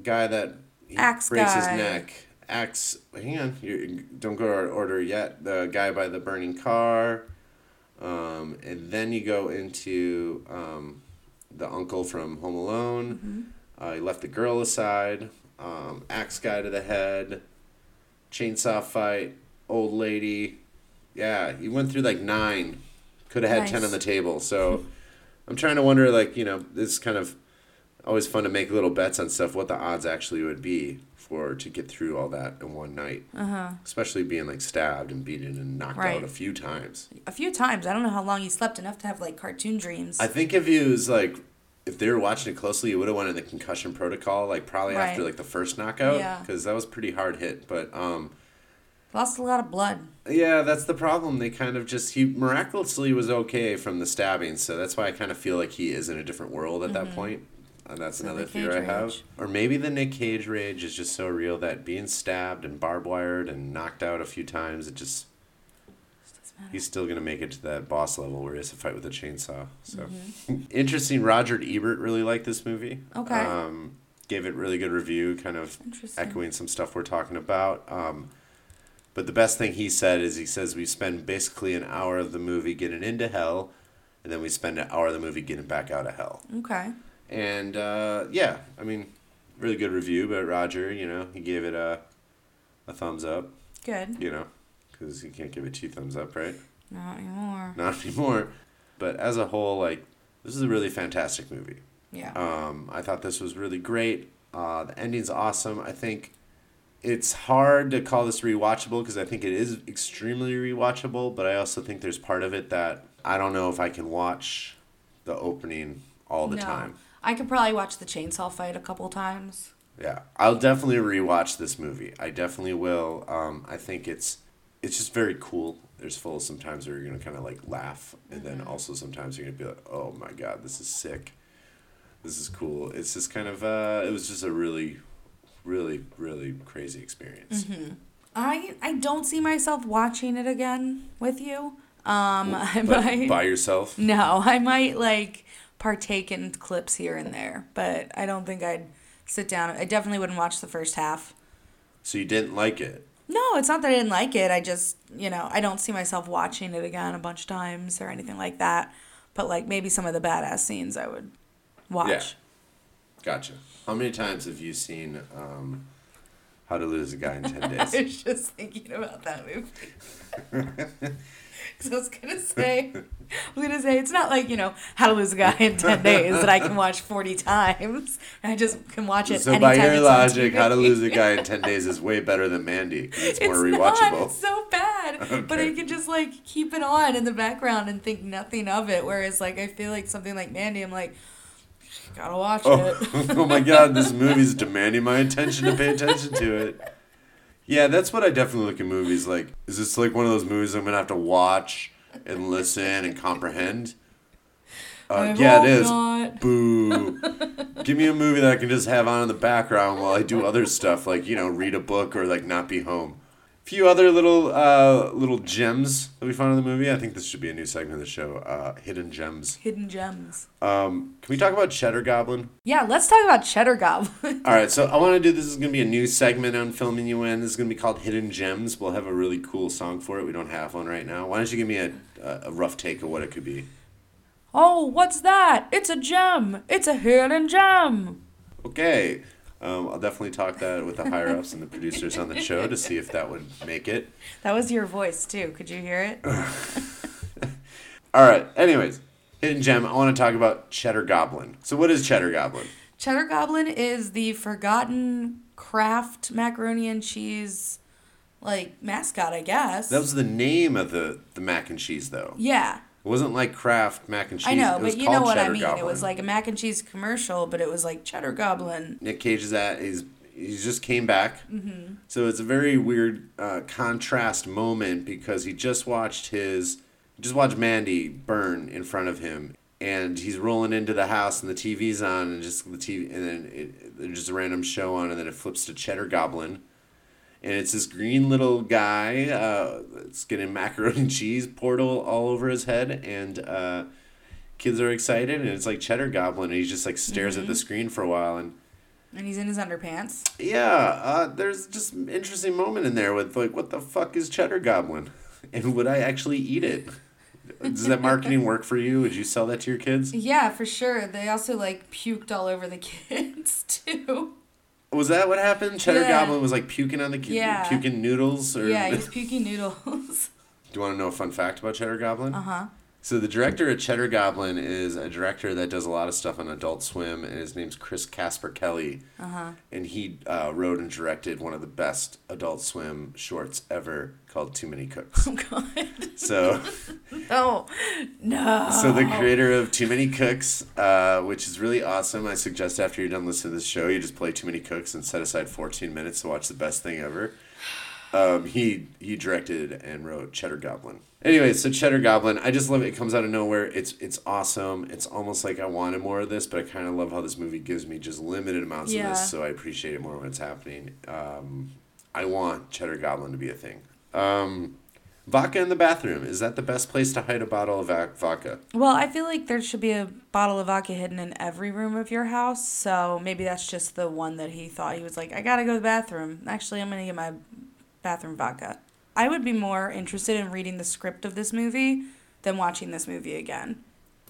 guy that Axe breaks his neck. Axe. Hang on, you don't go to order yet. The guy by the burning car, um, and then you go into um, the uncle from Home Alone. Uh, he left the girl aside. Um, axe guy to the head. Chainsaw fight. Old lady. Yeah, he went through like nine. Could have had ten on the table. So I'm trying to wonder, like you know, this kind of always fun to make little bets on stuff. What the odds actually would be for to get through all that in one night. Uh huh. Especially being like stabbed and beaten and knocked Right. out a few times. A few times. I don't know how long he slept enough to have like cartoon dreams. I think if he was like, if they were watching it closely, you would have went in the concussion protocol, like probably Right. after like the first knockout, Yeah. because that was pretty hard hit. But um, Lost a lot of blood. yeah, that's the problem. They kind of just he miraculously was okay from the stabbing, so that's why I kind of feel like he is in a different world at that point. And that's So another the fear I have. rage. Or maybe the Nick Cage rage is just so real that being stabbed and barbed wired and knocked out a few times, it just he's still gonna make it to that boss level where he has to fight with a chainsaw. So Mm-hmm. interesting. Roger Ebert really liked this movie. Okay. Um, gave it really good review, kind of echoing some stuff we're talking about. Um, but the best thing he said is he says we spend basically an hour of the movie getting into hell, and then we spend an hour of the movie getting back out of hell. Okay. And uh, yeah, I mean, really good review. But Roger, you know, he gave it a a thumbs up. Good. You know, because you can't give it two thumbs up, right? Not anymore. Not anymore. But as a whole, like this is a really fantastic movie. Yeah. Um, I thought this was really great. Uh, the ending's awesome. I think it's hard to call this rewatchable because I think it is extremely rewatchable, but I also think there's part of it that I don't know if I can watch the opening all the No. time. I could probably watch the chainsaw fight a couple times. Yeah, I'll definitely rewatch this movie. I definitely will. Um, I think it's it's just very cool. There's full of sometimes where you're gonna kind of like laugh, and then also sometimes you're gonna be like, "Oh my god, this is sick. This is cool." It's just kind of uh, it was just a really, really, really crazy experience. I I don't see myself watching it again with you. Um, I might. by yourself? No, I might like partake in clips here and there, but I don't think I'd sit down. I definitely wouldn't watch the first half. So you didn't like it? No, it's not that I didn't like it. I just, you know, I don't see myself watching it again a bunch of times or anything like that. But like maybe some of the badass scenes I would watch. Yeah. Gotcha. How many times have you seen um, How to Lose a Guy in 10 Days? I was just thinking about that movie. Because I was gonna say, I was gonna say it's not like you know how to lose a guy in ten days that I can watch forty times. I just can watch it. so by your logic, How to Lose a Guy in 10 Days is way better than Mandy. it's more It's not. rewatchable. It's so bad. But I can just like keep it on in the background and think nothing of it. Whereas like I feel like something like Mandy, I'm like, gotta watch oh, it. Oh, oh my god, this movie's demanding my attention to pay attention to it. Yeah, that's what I definitely look at movies like. Is this like one of those movies I'm gonna have to watch and listen and comprehend? Uh, yeah, it is. not. Boo. Give me a movie that I can just have on in the background while I do other stuff, like you know, read a book or like not be home. Few other little uh, little gems that we found in the movie. I think this should be a new segment of the show. Uh, hidden gems. Hidden gems. Um, can we talk about Cheddar Goblin? Yeah, let's talk about Cheddar Goblin. All right, so I want to do this is going to be a new segment on filming you in. This is going to be called Hidden Gems. We'll have a really cool song for it. We don't have one right now. Why don't you give me a, a, a rough take of what it could be? oh, what's that? It's a gem. It's a hidden gem. Okay, um, I'll definitely talk that with the higher ups and the producers on the show to see if that would make it. That was your voice too. Could you hear it? All right. Anyways, Hidden Gem. I want to talk about Cheddar Goblin. So, what is Cheddar Goblin? Cheddar Goblin is the forgotten Kraft macaroni and cheese like mascot, I guess. That was the name of the the mac and cheese, though. yeah. It wasn't like Kraft mac and cheese. I know, but you know what I Cheddar mean. It was like a mac and cheese commercial, but it was like Cheddar Goblin. Nick Cage is at he's he just came back. Mm-hmm. So it's a very weird uh, contrast moment because he just watched his just watched Mandy burn in front of him, and he's rolling into the house and the TV's on and just the TV and then it, there's just a random show on and then it flips to Cheddar Goblin. And it's this green little guy uh, that's getting macaroni and cheese portal all, over his head, and uh, kids are excited, and it's like Cheddar Goblin, and he just like stares Mm-hmm. at the screen for a while, and And he's in his underpants. yeah, uh, there's just interesting moment in there with like, what the fuck is cheddar goblin, and would I actually eat it? Does that marketing work for you? Would you sell that to your kids? Yeah, for sure. They also like puked all over the kids too. Was that what happened? Cheddar Yeah. goblin was like puking on the kids, Yeah. puking noodles, or Yeah, he's puking noodles. Do you want to know a fun fact about cheddar goblin? Uh huh. So the director at Cheddar Goblin is a director that does a lot of stuff on Adult Swim, and his name's Chris Casper Kelly. Uh-huh. And he uh, wrote and directed one of the best Adult Swim shorts ever called Too Many Cooks. Oh God. So, No. No. so the creator of Too Many Cooks, uh, which is really awesome. I suggest after you're done listening to this show, you just play Too Many Cooks and set aside 14 minutes to watch the best thing ever. Um, he he directed and wrote Cheddar Goblin. Anyway, so Cheddar Goblin, I just love it. It comes out of nowhere. It's it's awesome. It's almost like I wanted more of this, but I kind of love how this movie gives me just limited amounts Yeah. of this, so I appreciate it more when it's happening. Um, I want Cheddar Goblin to be a thing. Um, vodka in the bathroom is that the best place to hide a bottle of vodka? Well, I feel like there should be a bottle of vodka hidden in every room of your house. So maybe that's just the one that he thought he was like, I gotta go to the bathroom. Actually, I'm gonna get my bathroom vodka. I would be more interested in reading the script of this movie than watching this movie again.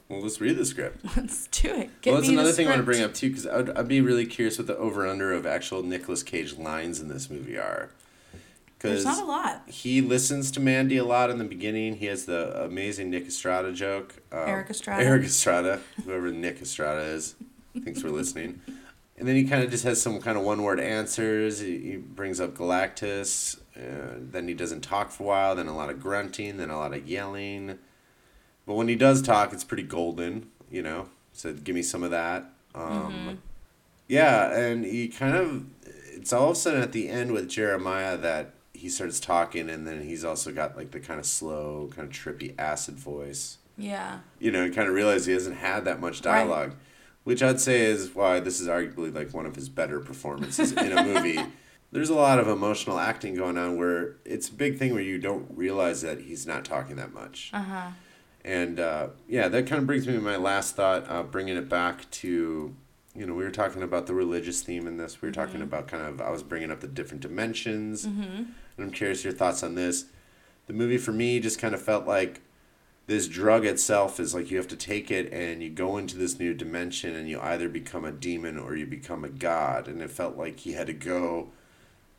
Well, let's read the script. Let's do it. Get well, that's another thing I want to bring up too, because I'd, I'd be really curious what the over under of actual Nicolas Cage lines in this movie are. There's not a lot. he listens to Mandy a lot in the beginning. He has the amazing Nick Estrada joke. Um, Erik Estrada. Erik Estrada, whoever Nick Estrada is, thinks we're listening. And then he kind of just has some kind of one word answers. He, he brings up Galactus. Then he doesn't talk for a while. Then a lot of grunting. Then a lot of yelling. But when he does talk, it's pretty golden, you know? So give me some of that. Um, Yeah, and he kind of. It's all of a sudden at the end with Jeremiah that he starts talking, and then he's also got like the kind of slow, kind of trippy acid voice Yeah. you know, and kind of realize he hasn't had that much Right. dialogue, which I'd say is why this is arguably like one of his better performances in a movie. there's a lot of emotional acting going on where it's a big thing where you don't realize that he's not talking that much. Uh huh. And uh, yeah, that kind of brings me to my last thought, uh, bringing it back to, you know, we were talking about the religious theme in this. We were talking about kind of, I was bringing up the different dimensions. Mm-hmm. And I'm curious your thoughts on this. The movie for me just kind of felt like this drug itself is like you have to take it and you go into this new dimension and you either become a demon or you become a god. And it felt like he had to go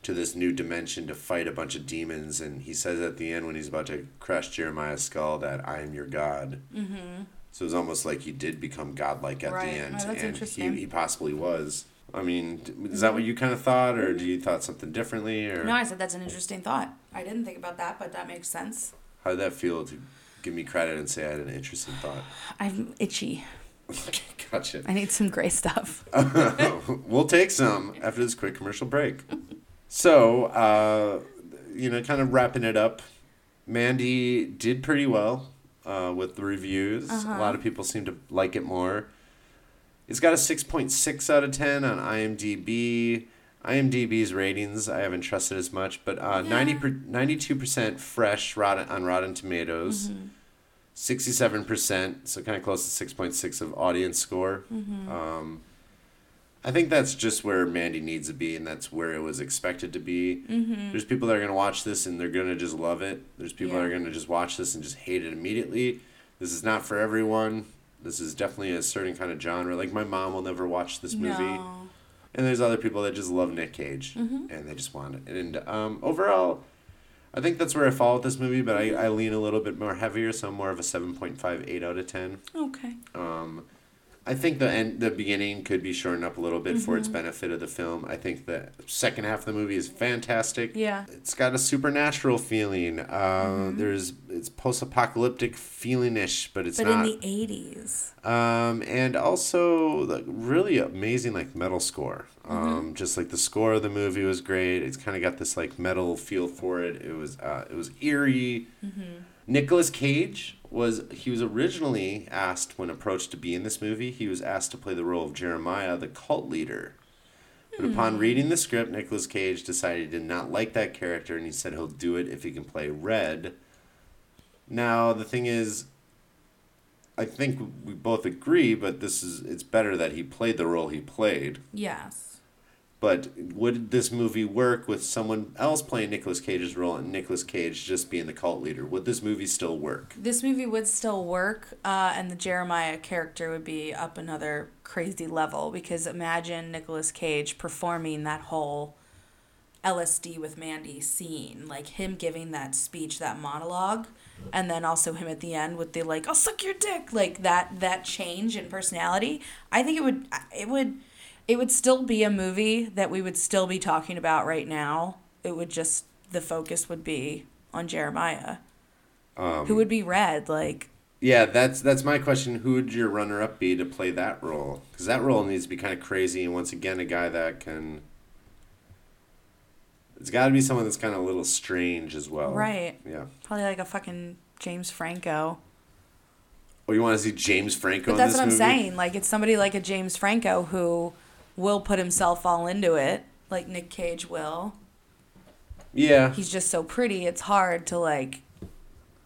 to this new dimension to fight a bunch of demons. And he says at the end when he's about to crush Jeremiah's skull that I am your god. Mm-hmm. So it was almost like he did become godlike at Right. the end, Oh, that's and he, he possibly was. I mean, is that what you kind of thought, or do you thought something differently, or No, I said that's an interesting thought. I didn't think about that, but that makes sense. how did that feel to give me credit and say I had an interesting thought? I'm itchy. Okay, gotcha. I need some gray stuff. we'll take some after this quick commercial break. So, uh, you know, kind of wrapping it up, Mandy did pretty well uh, with the reviews. A Uh-huh. lot of people seem to like it more. It's got a 6.6 out of 10 on IMDb. IMDb's ratings I haven't trusted as much, but uh, Yeah. 90 per, 92% fresh rotten, on Rotten Tomatoes. Mm-hmm. 67%, so kind of close to 6.6 of audience score. Mm-hmm. Um, I think that's just where Mandy needs to be, and that's where it was expected to be. Mm-hmm. There's people that are going to watch this and they're going to just love it. There's people that are going to just watch this and just hate it immediately. This is not for everyone. This is definitely a certain kind of genre. Like, my mom will never watch this movie. No. And there's other people that just love Nick Cage Mhm. and they just want it. And um, overall, I think that's where I fall with this movie, but I, I lean a little bit more heavier, so I'm more of a 7.58 out of 10. Okay. Um, I think the end, the beginning could be shortened up a little bit for its Mm-hmm. benefit of the film. I think the second half of the movie is fantastic. Yeah. It's got a supernatural feeling. Uh, Mm-hmm. There's it's post-apocalyptic feeling-ish, but it's But not. in the 80s. Um, and also the really amazing like metal score. Mm-hmm. Um, just like the score of the movie was great. It's kind of got this like metal feel for it. It was uh, it was eerie. Mm-hmm. Nicolas Cage was he was originally asked when approached to be in this movie. He was asked to play the role of Jeremiah, the cult leader. But upon hmm. reading the script, Nicolas Cage decided he did not like that character, and he said he'll do it if he can play Red. Now the thing is, I think we both agree, but this is it's better that he played the role he played. Yes. But would this movie work with someone else playing Nicolas Cage's role and Nicolas Cage just being the cult leader? Would this movie still work? This movie would still work, uh, and the Jeremiah character would be up another crazy level because imagine Nicolas Cage performing that whole LSD with Mandy scene, like him giving that speech, that monologue, and then also him at the end with the like, "I'll suck your dick," like that that change in personality. I think it would it would it would still be a movie that we would still be talking about right now. It would just the focus would be on Jeremiah Um, who would be red like Yeah, that's that's my question. Who would your runner up be to play that role? Because that role needs to be kind of crazy, and once again, a guy that can. It's got to be someone that's kind of a little strange as well. right Yeah. probably like a fucking james franco Oh, you want to see James Franco? but that's what i'm movie? saying like it's somebody like a james franco who will put himself all into it like nick cage will Yeah. he's just so pretty it's hard to like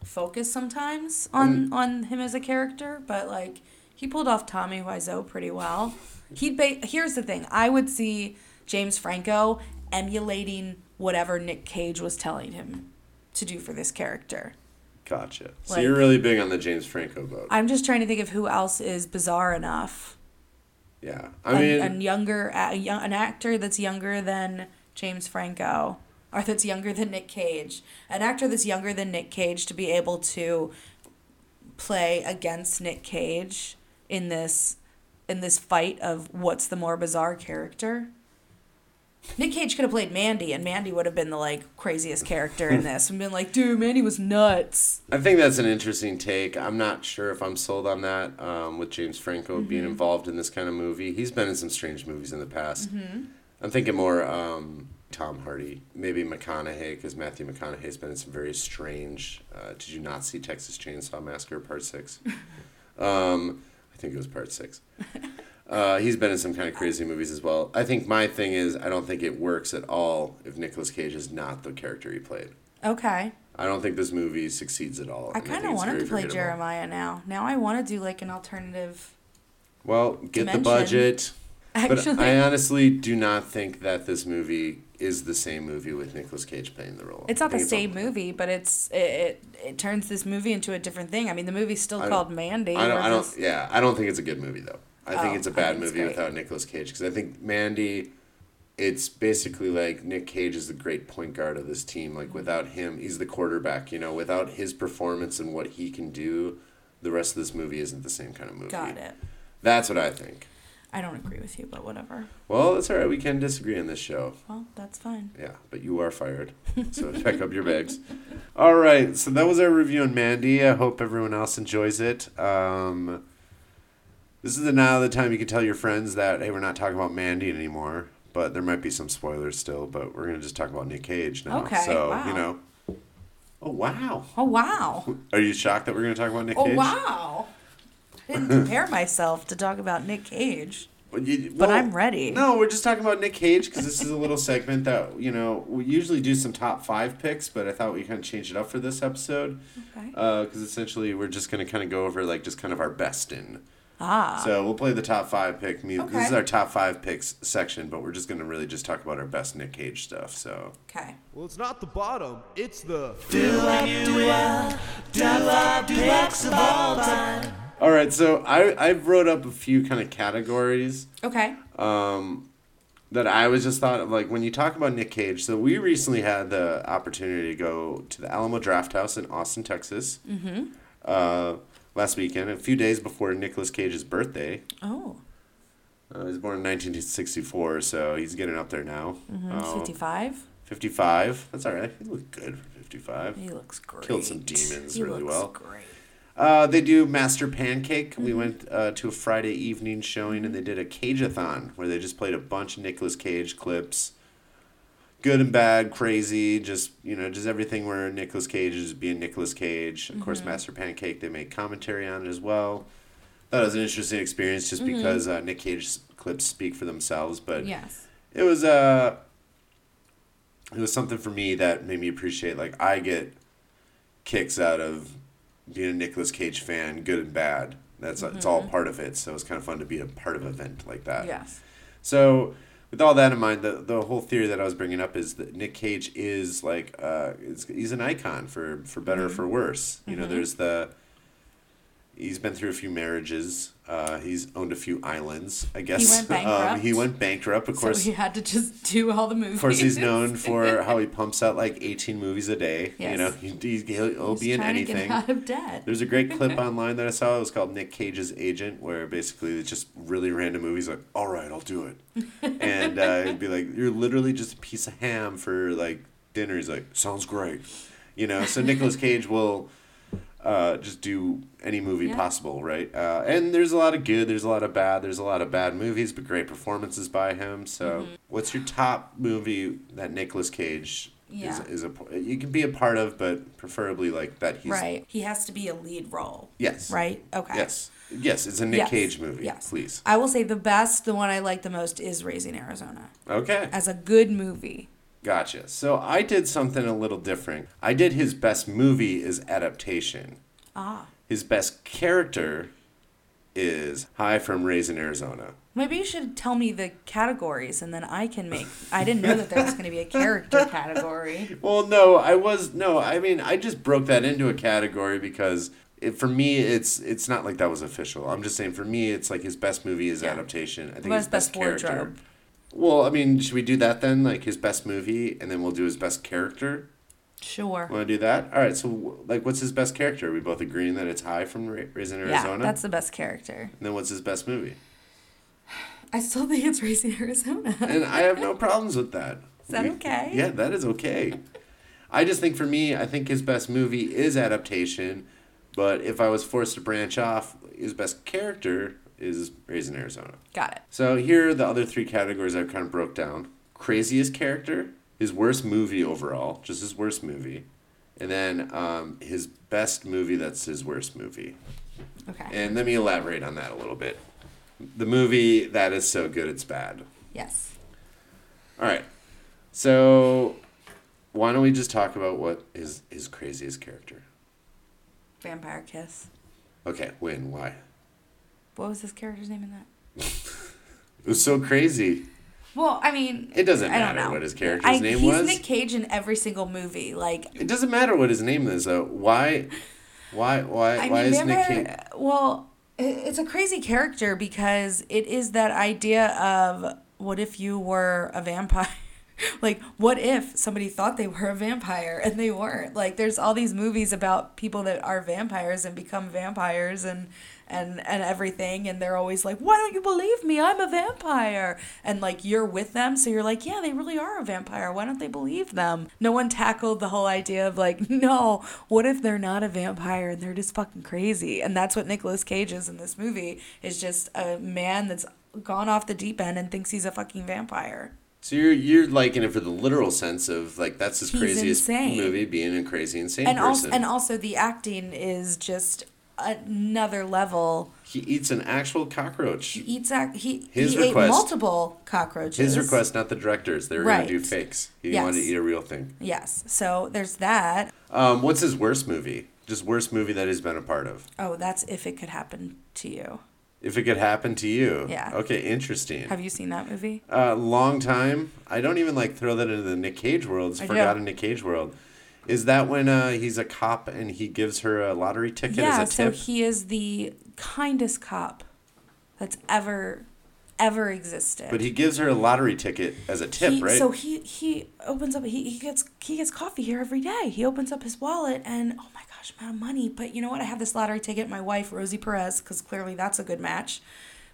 focus sometimes on mm. on him as a character but like he pulled off tommy wiseau pretty well he'd ba- here's the thing i would see james franco emulating whatever nick cage was telling him to do for this character Gotcha. So you're really big on the James Franco boat. i'm just trying to think of who else is bizarre enough yeah. I mean, a, younger a, young, an actor that's younger than james franco or that's younger than nick cage an actor that's younger than nick cage to be able to play against nick cage in this in this fight of what's the more bizarre character nick cage could have played mandy and mandy would have been the like craziest character in this and been like dude mandy was nuts I think that's an interesting take. I'm not sure if I'm sold on that um, with James Franco being Mm-hmm. involved in this kind of movie. He's been in some strange movies in the past. I'm thinking more um, Tom Hardy, maybe McConaughey, because Matthew McConaughey's been in some very strange. Uh, did you not see Texas Chainsaw Massacre Part Six? um, I think it was Part Six. Uh, he's been in some kind of crazy movies as well. I think my thing is I don't think it works at all if Nicolas Cage is not the character he played. Okay. I don't think this movie succeeds at all. I kind of wanted to play forgettable. Jeremiah now. Now I want to do like an alternative. Well, get Dimension. the budget. Actually, But I honestly do not think that this movie is the same movie with Nicolas Cage playing the role. it's not the same movie, but it's it, it it turns this movie into a different thing. I mean, the movie's still I called Mandy. I don't. I don't. this- Yeah, I don't think it's a good movie though. I think Oh, it's a bad movie great. without Nicolas Cage because I think Mandy. It's basically like Nick Cage is the great point guard of this team. Like without him, he's the quarterback. You know, without his performance and what he can do, the rest of this movie isn't the same kind of movie. Got it. That's what I think. I don't agree with you, but whatever. Well, that's all right. We can disagree on this show. Well, that's fine. Yeah, but you are fired. So pack up your bags. All right, so that was our review on Mandy. I hope everyone else enjoys it. Um, this is the now the time you can tell your friends that hey, we're not talking about Mandy anymore, but there might be some spoilers still. But we're gonna just talk about Nick Cage now. Okay, So wow. you know. Oh wow! Oh wow. Are you shocked that we're gonna talk about Nick Oh Cage? Oh wow. I didn't prepare myself to talk about Nick Cage. But, you, But I'm ready. No, we're just talking about Nick Cage because this is a little segment that you know we usually do some top five picks, but I thought we kind of changed it up for this episode Okay. Uh, because essentially we're just gonna kind of go over like just kind of our best in. Ah. So we'll play the top five pick. Me, This is our top five picks section, but we're just gonna really just talk about our best Nick Cage stuff. So Okay. Well, it's not the bottom, it's the. all right, so I I wrote up a few kind of categories. Okay. um, that I was just thought of like when you talk about Nick Cage. So we recently had the opportunity to go to the Alamo Drafthouse in Austin, Texas. Mm-hmm. Uh, last weekend, a few days before Nicolas Cage's birthday. Oh. Uh, he was born in 1964, so he's getting up there now. Uh, 55. 55. That's all right. He looked good for 55. He looks great. Killed some demons He really looks well. Great. Uh, they do Master Pancake. We went uh, to a Friday evening showing and they did a Cageathon where they just played a bunch of Nicolas Cage clips. Good and bad, crazy, just, you know, just everything where Nicolas Cage is being Nicolas Cage. Of course, Master Pancake, they made commentary on it as well. That was an interesting experience just because uh, Nick Cage's clips speak for themselves, but Yes. it was uh it was something for me that made me appreciate like I get kicks out of being a Nicolas Cage fan, good and bad. That's it's all part of it. So it's kind of fun to be a part of an event like that. Yes. So with all that in mind, the the whole theory that I was bringing up is that Nick Cage is like uh is, he's an icon for for better or for worse. You know, there's the He's been through a few marriages. Uh, he's owned a few islands, I guess. went bankrupt. Um, he went bankrupt, of course. so he had to just do all the movies. Of course, he's known for how he pumps out like 18 movies a day. You know, he, he, he'll, he'll He's be in anything. get out of debt. There's a great clip online that I saw. It was called Nick Cage's Agent, where basically it's just really random movies like, all right, I'll do it. and uh, it'd be like, you're literally just a piece of ham for like dinner. He's like, sounds great. You know, so Nicolas Cage will uh, just do any movie Yeah. possible, right? Uh, and there's a lot of good, there's a lot of bad, there's a lot of bad movies, but great performances by him. So, Mm-hmm. what's your top movie that Nicolas Cage Yeah. is, is a you can be a part of, but preferably like that he's right. He has to be a lead role. yes Right. Okay. yes yes it's a Nick Yes. Cage movie Yes. please I will say the best, the one I like the most is Raising Arizona okay as a good movie. Gotcha. So I did something a little different. I did his best movie is adaptation. Ah. His best character is H.I. from Raising Arizona. Maybe you should tell me the categories and then I can make. I didn't know that there was going to be a character category. Well, no, I was no. I mean, I just broke that into a category because it, for me, it's it's not like that was official. I'm just saying for me, it's like his best movie is Yeah. adaptation. I think his his best, best character. wardrobe? Well, I mean, should we do that then? Like his best movie, and then we'll do his best character. Sure. Want to do that? All right. So, like, what's his best character? Are we both agreeing that it's H.I. from Ra- Raising Arizona? Yeah, that's the best character. And then what's his best movie? I still think it's Raising Arizona. And I have no problems with that. Is that We- okay? Yeah, that is okay. I just think for me, I think his best movie is adaptation, but if I was forced to branch off, his best character is Raised in Arizona. Got it. So here are the other three categories I've kind of broke down. Craziest character, his worst movie overall, just his worst movie, and then um, his best movie that's his worst movie. Okay. And let me elaborate on that a little bit. The movie that is so good it's bad. Yes. All right. So why don't we just talk about what is his craziest character? Vampire Kiss. Okay, when, why? What was his character's name in that? It was so crazy. Well, I mean, It doesn't I don't matter know. what his character's I, name he's was. Nick Cage in every single movie. Like, It doesn't matter what his name is though. Why why why I why mean, is Nick Cage Well, it's a crazy character because it is that idea of what if you were a vampire. like, what if somebody thought they were a vampire and they weren't? Like, there's all these movies about people that are vampires and become vampires and and and everything, and they're always like, "Why don't you believe me? I'm a vampire." And like, you're with them, so you're like, "Yeah, they really are a vampire. Why don't they believe them?" No one tackled the whole idea of like, "No, what if they're not a vampire and they're just fucking crazy?" And that's what Nicolas Cage is in this movie. Is just a man that's gone off the deep end and thinks he's a fucking vampire. So you're you're liking it for the literal sense of like that's his He's craziest insane. movie being a crazy insane and person. also and also the acting is just another level. he eats an actual cockroach. He eats ac- he His he ate multiple cockroaches. His request, not the director's. They were gonna do fakes. He wanted to eat a real thing. Yes. So there's that. Um, what's his worst movie? Just worst movie that he's been a part of. Oh, that's if it could happen to you. If it could happen to you. Yeah. Okay, interesting. Have you seen that movie? Uh, long time. I don't even like throw that into the Nick Cage world. It's I forgotten Nick Cage world. Is that when uh, he's a cop and he gives her a lottery ticket yeah. as a tip? So he is the kindest cop that's ever, ever existed. but he gives her a lottery ticket as a tip, He- right? So he he opens up. He, he gets he gets coffee here every day. He opens up his wallet and oh my gosh, I'm out of money. But you know what? I have this lottery ticket. My wife Rosie Perez, because clearly that's a good match.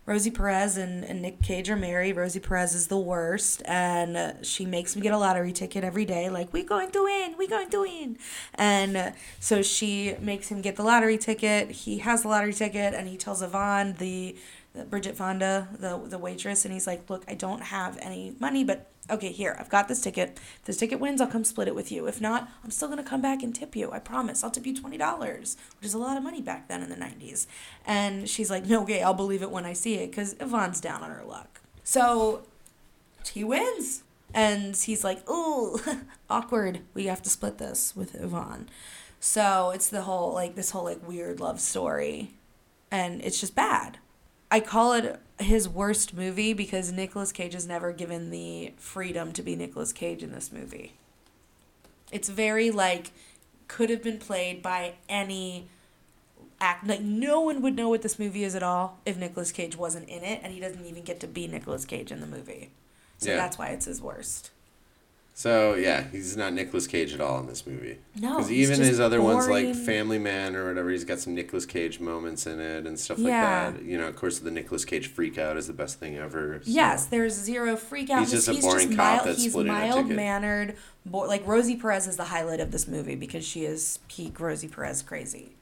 Rosie Perez and, and Nick Cage are married. Rosie Perez is the worst, and uh, she makes me get a lottery ticket every day. Like we going to win, we going to win, and uh, so she makes him get the lottery ticket. He has the lottery ticket, and he tells Yvonne the Bridget Fonda, the the waitress, and he's like, "Look, I don't have any money, but okay, here, I've got this ticket. If this ticket wins, I'll come split it with you. If not, I'm still gonna come back and tip you. I promise. I'll tip you twenty dollars, which is a lot of money back then in the '90s." And she's like, "No, okay, I'll believe it when I see it, because Yvonne's down on her luck." So he wins. And he's like, "Ooh, awkward. We have to split this with Yvonne." So it's the whole like this whole like weird love story, and it's just bad. I call it his worst movie because Nicolas Cage is never given the freedom to be Nicolas Cage in this movie. It's very like could have been played by any act like no one would know what this movie is at all if Nicolas Cage wasn't in it and he doesn't even get to be Nicolas Cage in the movie. So Yeah. that's why it's his worst. So yeah, he's not Nicolas Cage at all in this movie. No, Because even just his other ones like. Family Man or whatever, he's got some Nicolas Cage moments in it and stuff Yeah. like that. You know, of course, the Nicolas Cage freak out is the best thing ever. so- Yes, there's zero freak out. He's just a boring cop mild, that's he's mild mannered. Bo- like Rosie Perez is the highlight of this movie because she is peak Rosie Perez crazy.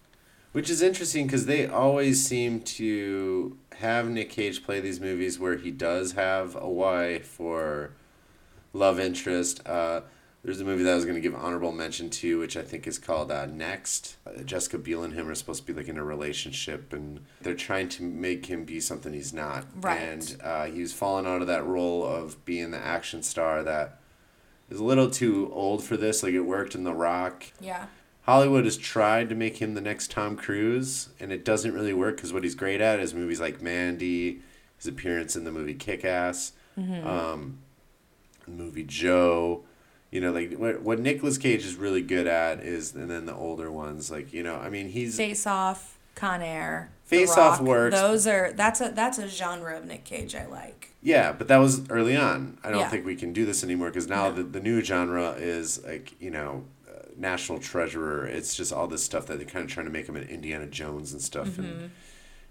Which is interesting because they always seem to have Nick Cage play these movies where he does have a wife or love interest. Uh, there's a movie that I was going to give honorable mention to, which I think is called uh, Next. Uh, Jessica Biel and him are supposed to be like in a relationship, and they're trying to make him be something he's not. Right. And uh, he was falling out of that role of being the action star that is a little too old for this. Like it worked in The Rock. Yeah. Hollywood has tried to make him the next Tom Cruise, and it doesn't really work because what he's great at is movies like Mandy, his appearance in the movie Kick Ass, um, the movie Joe. You know, like what what Nicolas Cage is really good at is, and then the older ones, like you know, I mean, he's Face Off, Con Air. Face Off works. Those are that's a that's a genre of Nick Cage I like. yeah, but that was early on. I don't Yeah. think we can do this anymore because now No. the the new genre is like you know. Uh, National Treasurer. It's just all this stuff that they're kind of trying to make him an Indiana Jones and stuff. Mm-hmm. And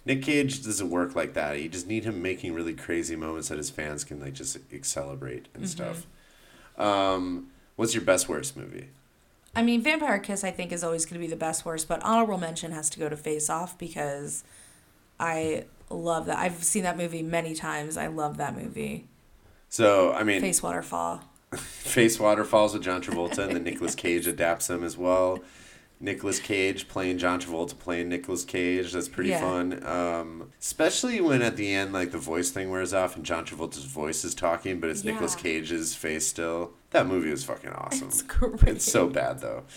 Nick Cage doesn't work like that. You just need him making really crazy moments that his fans can like just celebrate and Mm-hmm. stuff. Um, what's your best worst movie? I mean, Vampire Kiss I think is always going to be the best worst, but honorable mention has to go to Face Off because I love that. I've seen that movie many times. I love that movie. So I mean, Face Waterfall. Face Waterfalls with John Travolta, and then Nicolas Cage adapts them as well. Nicolas Cage playing John Travolta playing Nicolas Cage. That's pretty Yeah. fun. Um, especially when at the end, like the voice thing wears off and John Travolta's voice is talking, but it's Nicolas Cage's face still. That movie was fucking awesome. It's great. It's so bad though.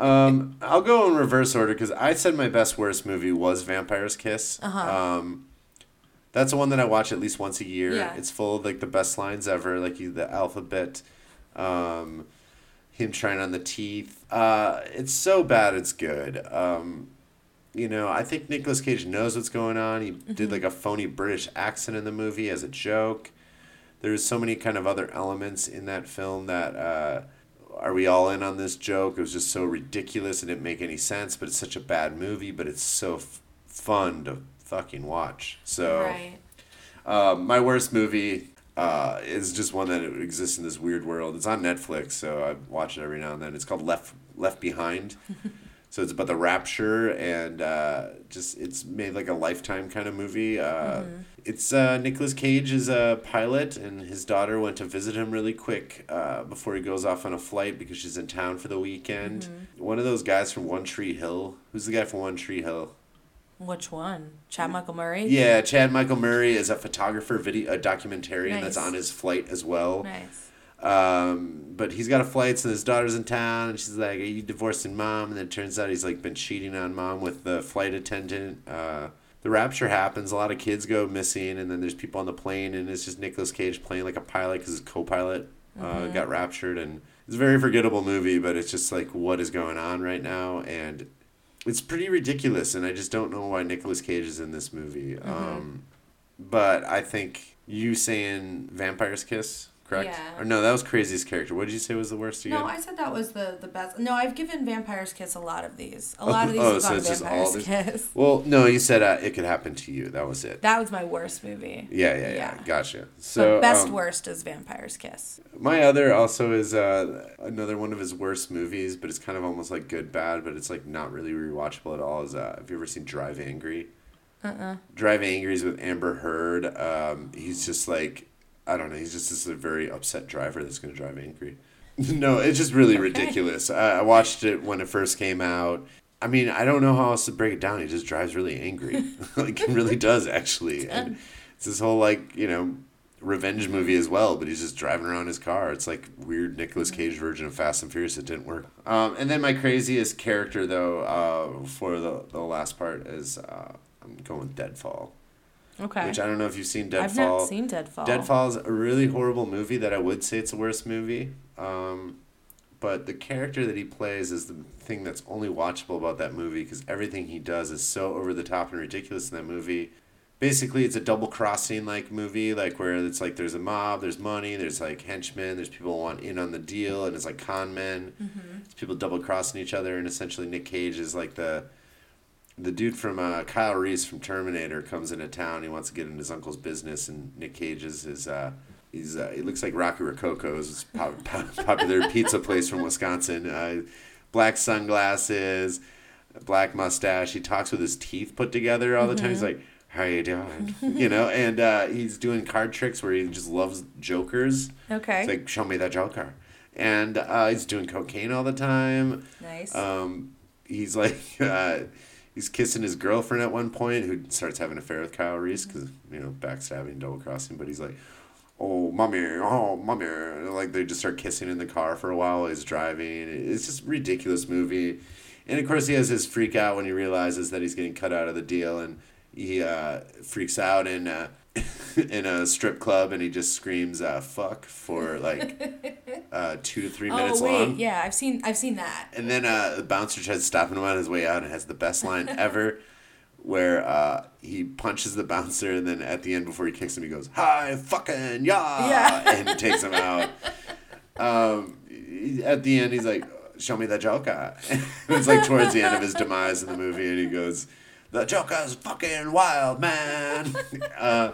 Um, I'll go in reverse order because I said my best worst movie was Vampire's Kiss. Uh-huh. Um, that's the one that I watch at least once a year. Yeah. It's full of like the best lines ever, like you- the alphabet, um, him trying on the teeth. Uh, it's so bad, it's good. Um, you know, I think Nicolas Cage knows what's going on. He did like a phony British accent in the movie as a joke. There's so many kind of other elements in that film that uh, are we all in on this joke? It was just so ridiculous. It didn't make any sense, but it's such a bad movie. But it's so f- fun to fucking watch. So Right. um, my worst movie uh, is just one that exists in this weird world. It's on Netflix, so I watch it every now and then. It's called Left Left Behind. so it's about the rapture and uh, just it's made like a lifetime kind of movie. Uh, It's uh, Nicolas Cage is a pilot, and his daughter went to visit him really quick uh, before he goes off on a flight because she's in town for the weekend. One of those guys from One Tree Hill. Who's the guy from One Tree Hill? Which one? Chad Michael Murray? Yeah, Chad Michael Murray is a photographer, video, a documentarian that's on his flight as well. Nice. Um, but he's got a flight, so his daughter's in town, and she's like, "Are you divorcing mom?" And then it turns out he's like been cheating on mom with the flight attendant. Uh, the rapture happens. A lot of kids go missing, and then there's people on the plane, and it's just Nicolas Cage playing like a pilot because his co-pilot uh, got raptured, and it's a very forgettable movie. But it's just like what is going on right now, and it's pretty ridiculous, and I just don't know why Nicolas Cage is in this movie. Um, but I think you saying Vampire's Kiss, correct? Yeah. Or no, that was craziest character. What did you say was the worst again? No, I said that was the the best. No, I've given Vampire's Kiss a lot of these. A lot of these oh, have so gone it's just all Vampire's Kiss. well, no, you said uh, it could happen to you. That was it. That was my worst movie. Yeah, yeah, yeah. Yeah. Gotcha. So So best um, worst is Vampire's Kiss. My other also is uh, another one of his worst movies, but it's kind of almost like good bad, but it's like not really rewatchable at all. Is uh, have you ever seen Drive Angry? Uh uh Drive Angry is with Amber Heard. Um, he's just like I don't know. He's just this a very upset driver that's gonna drive angry. no, it's just really ridiculous. I, I watched it when it first came out. I mean, I don't know how else to break it down. He just drives really angry. like he really does actually. And it's this whole like you know revenge movie as well, but he's just driving around his car. It's like weird Nicolas Cage version of Fast and Furious. It didn't work. Um, and then my craziest character though uh, for the the last part is uh, I'm going Deadfall, Okay. which I don't know if you've seen Deadfall. I've not seen Deadfall. Deadfall is a really horrible movie that I would say it's the worst movie. Um, but the character that he plays is the thing that's only watchable about that movie because everything he does is so over the top and ridiculous in that movie. Basically, it's a double crossing like movie, like where it's like there's a mob, there's money, there's like henchmen, there's people who want in on the deal, and it's like con men. It's people double crossing each other, and essentially Nick Cage is like the the dude from uh, Kyle Reese from Terminator comes into town. He wants to get in his uncle's business, and Nick Cage is his. Uh, he's uh, he looks like Rocky Rococo's this pop, pop, popular pizza place from Wisconsin. Uh, black sunglasses, black mustache. He talks with his teeth put together all the time. He's like, "How you doing?" you know, and uh, he's doing card tricks where he just loves jokers. Okay. It's like, "Show me that joker," and uh, he's doing cocaine all the time. nice. Um, he's like, uh, he's kissing his girlfriend at one point, who starts having an affair with Kyle Reese because you know backstabbing, double crossing. But he's like, "Oh, mommy, oh, mommy," and, like they just start kissing in the car for a while while he's driving. It's just ridiculous movie, and of course he has his freak out when he realizes that he's getting cut out of the deal, and he uh, freaks out and. Uh, in a strip club and he just screams uh, fuck for like uh, two to three minutes oh wait, long yeah, I've seen I've seen that. and then uh, the bouncer tries to stop him on his way out and has the best line ever where uh, he punches the bouncer and then at the end before he kicks him he goes, Hi fucking yeah, Yeah. and takes him out. Um, at the end he's like, Show me the Joker. it's like towards the end of his demise in the movie and he goes, The Joker's fucking wild man. uh,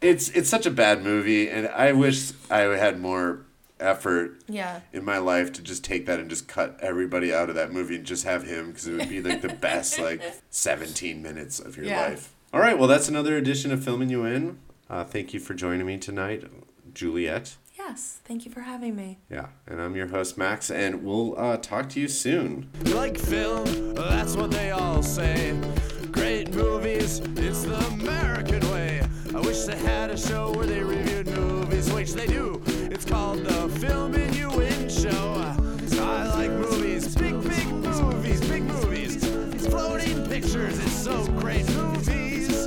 it's it's such a bad movie and I wish I had more effort Yeah. in my life to just take that and just cut everybody out of that movie and just have him because it would be like the best like 17 minutes of your Yeah. life. All right, well that's another edition of Filming You In. Uh, thank you for joining me tonight, Juliet. Yes, thank you for having me. Yeah, and I'm your host, Max, and we'll uh, talk to you soon. like film, that's what they all say. Great movies, it's the American way. I wish they had a show where they reviewed movies, which they do. It's called the Film and You Win Show. I like movies, big, big movies, big movies. Floating pictures, it's so great movies.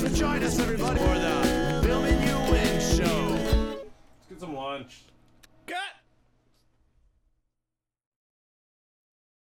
So join us, everybody, for the Film and You Win Show. Let's get some lunch. Cut!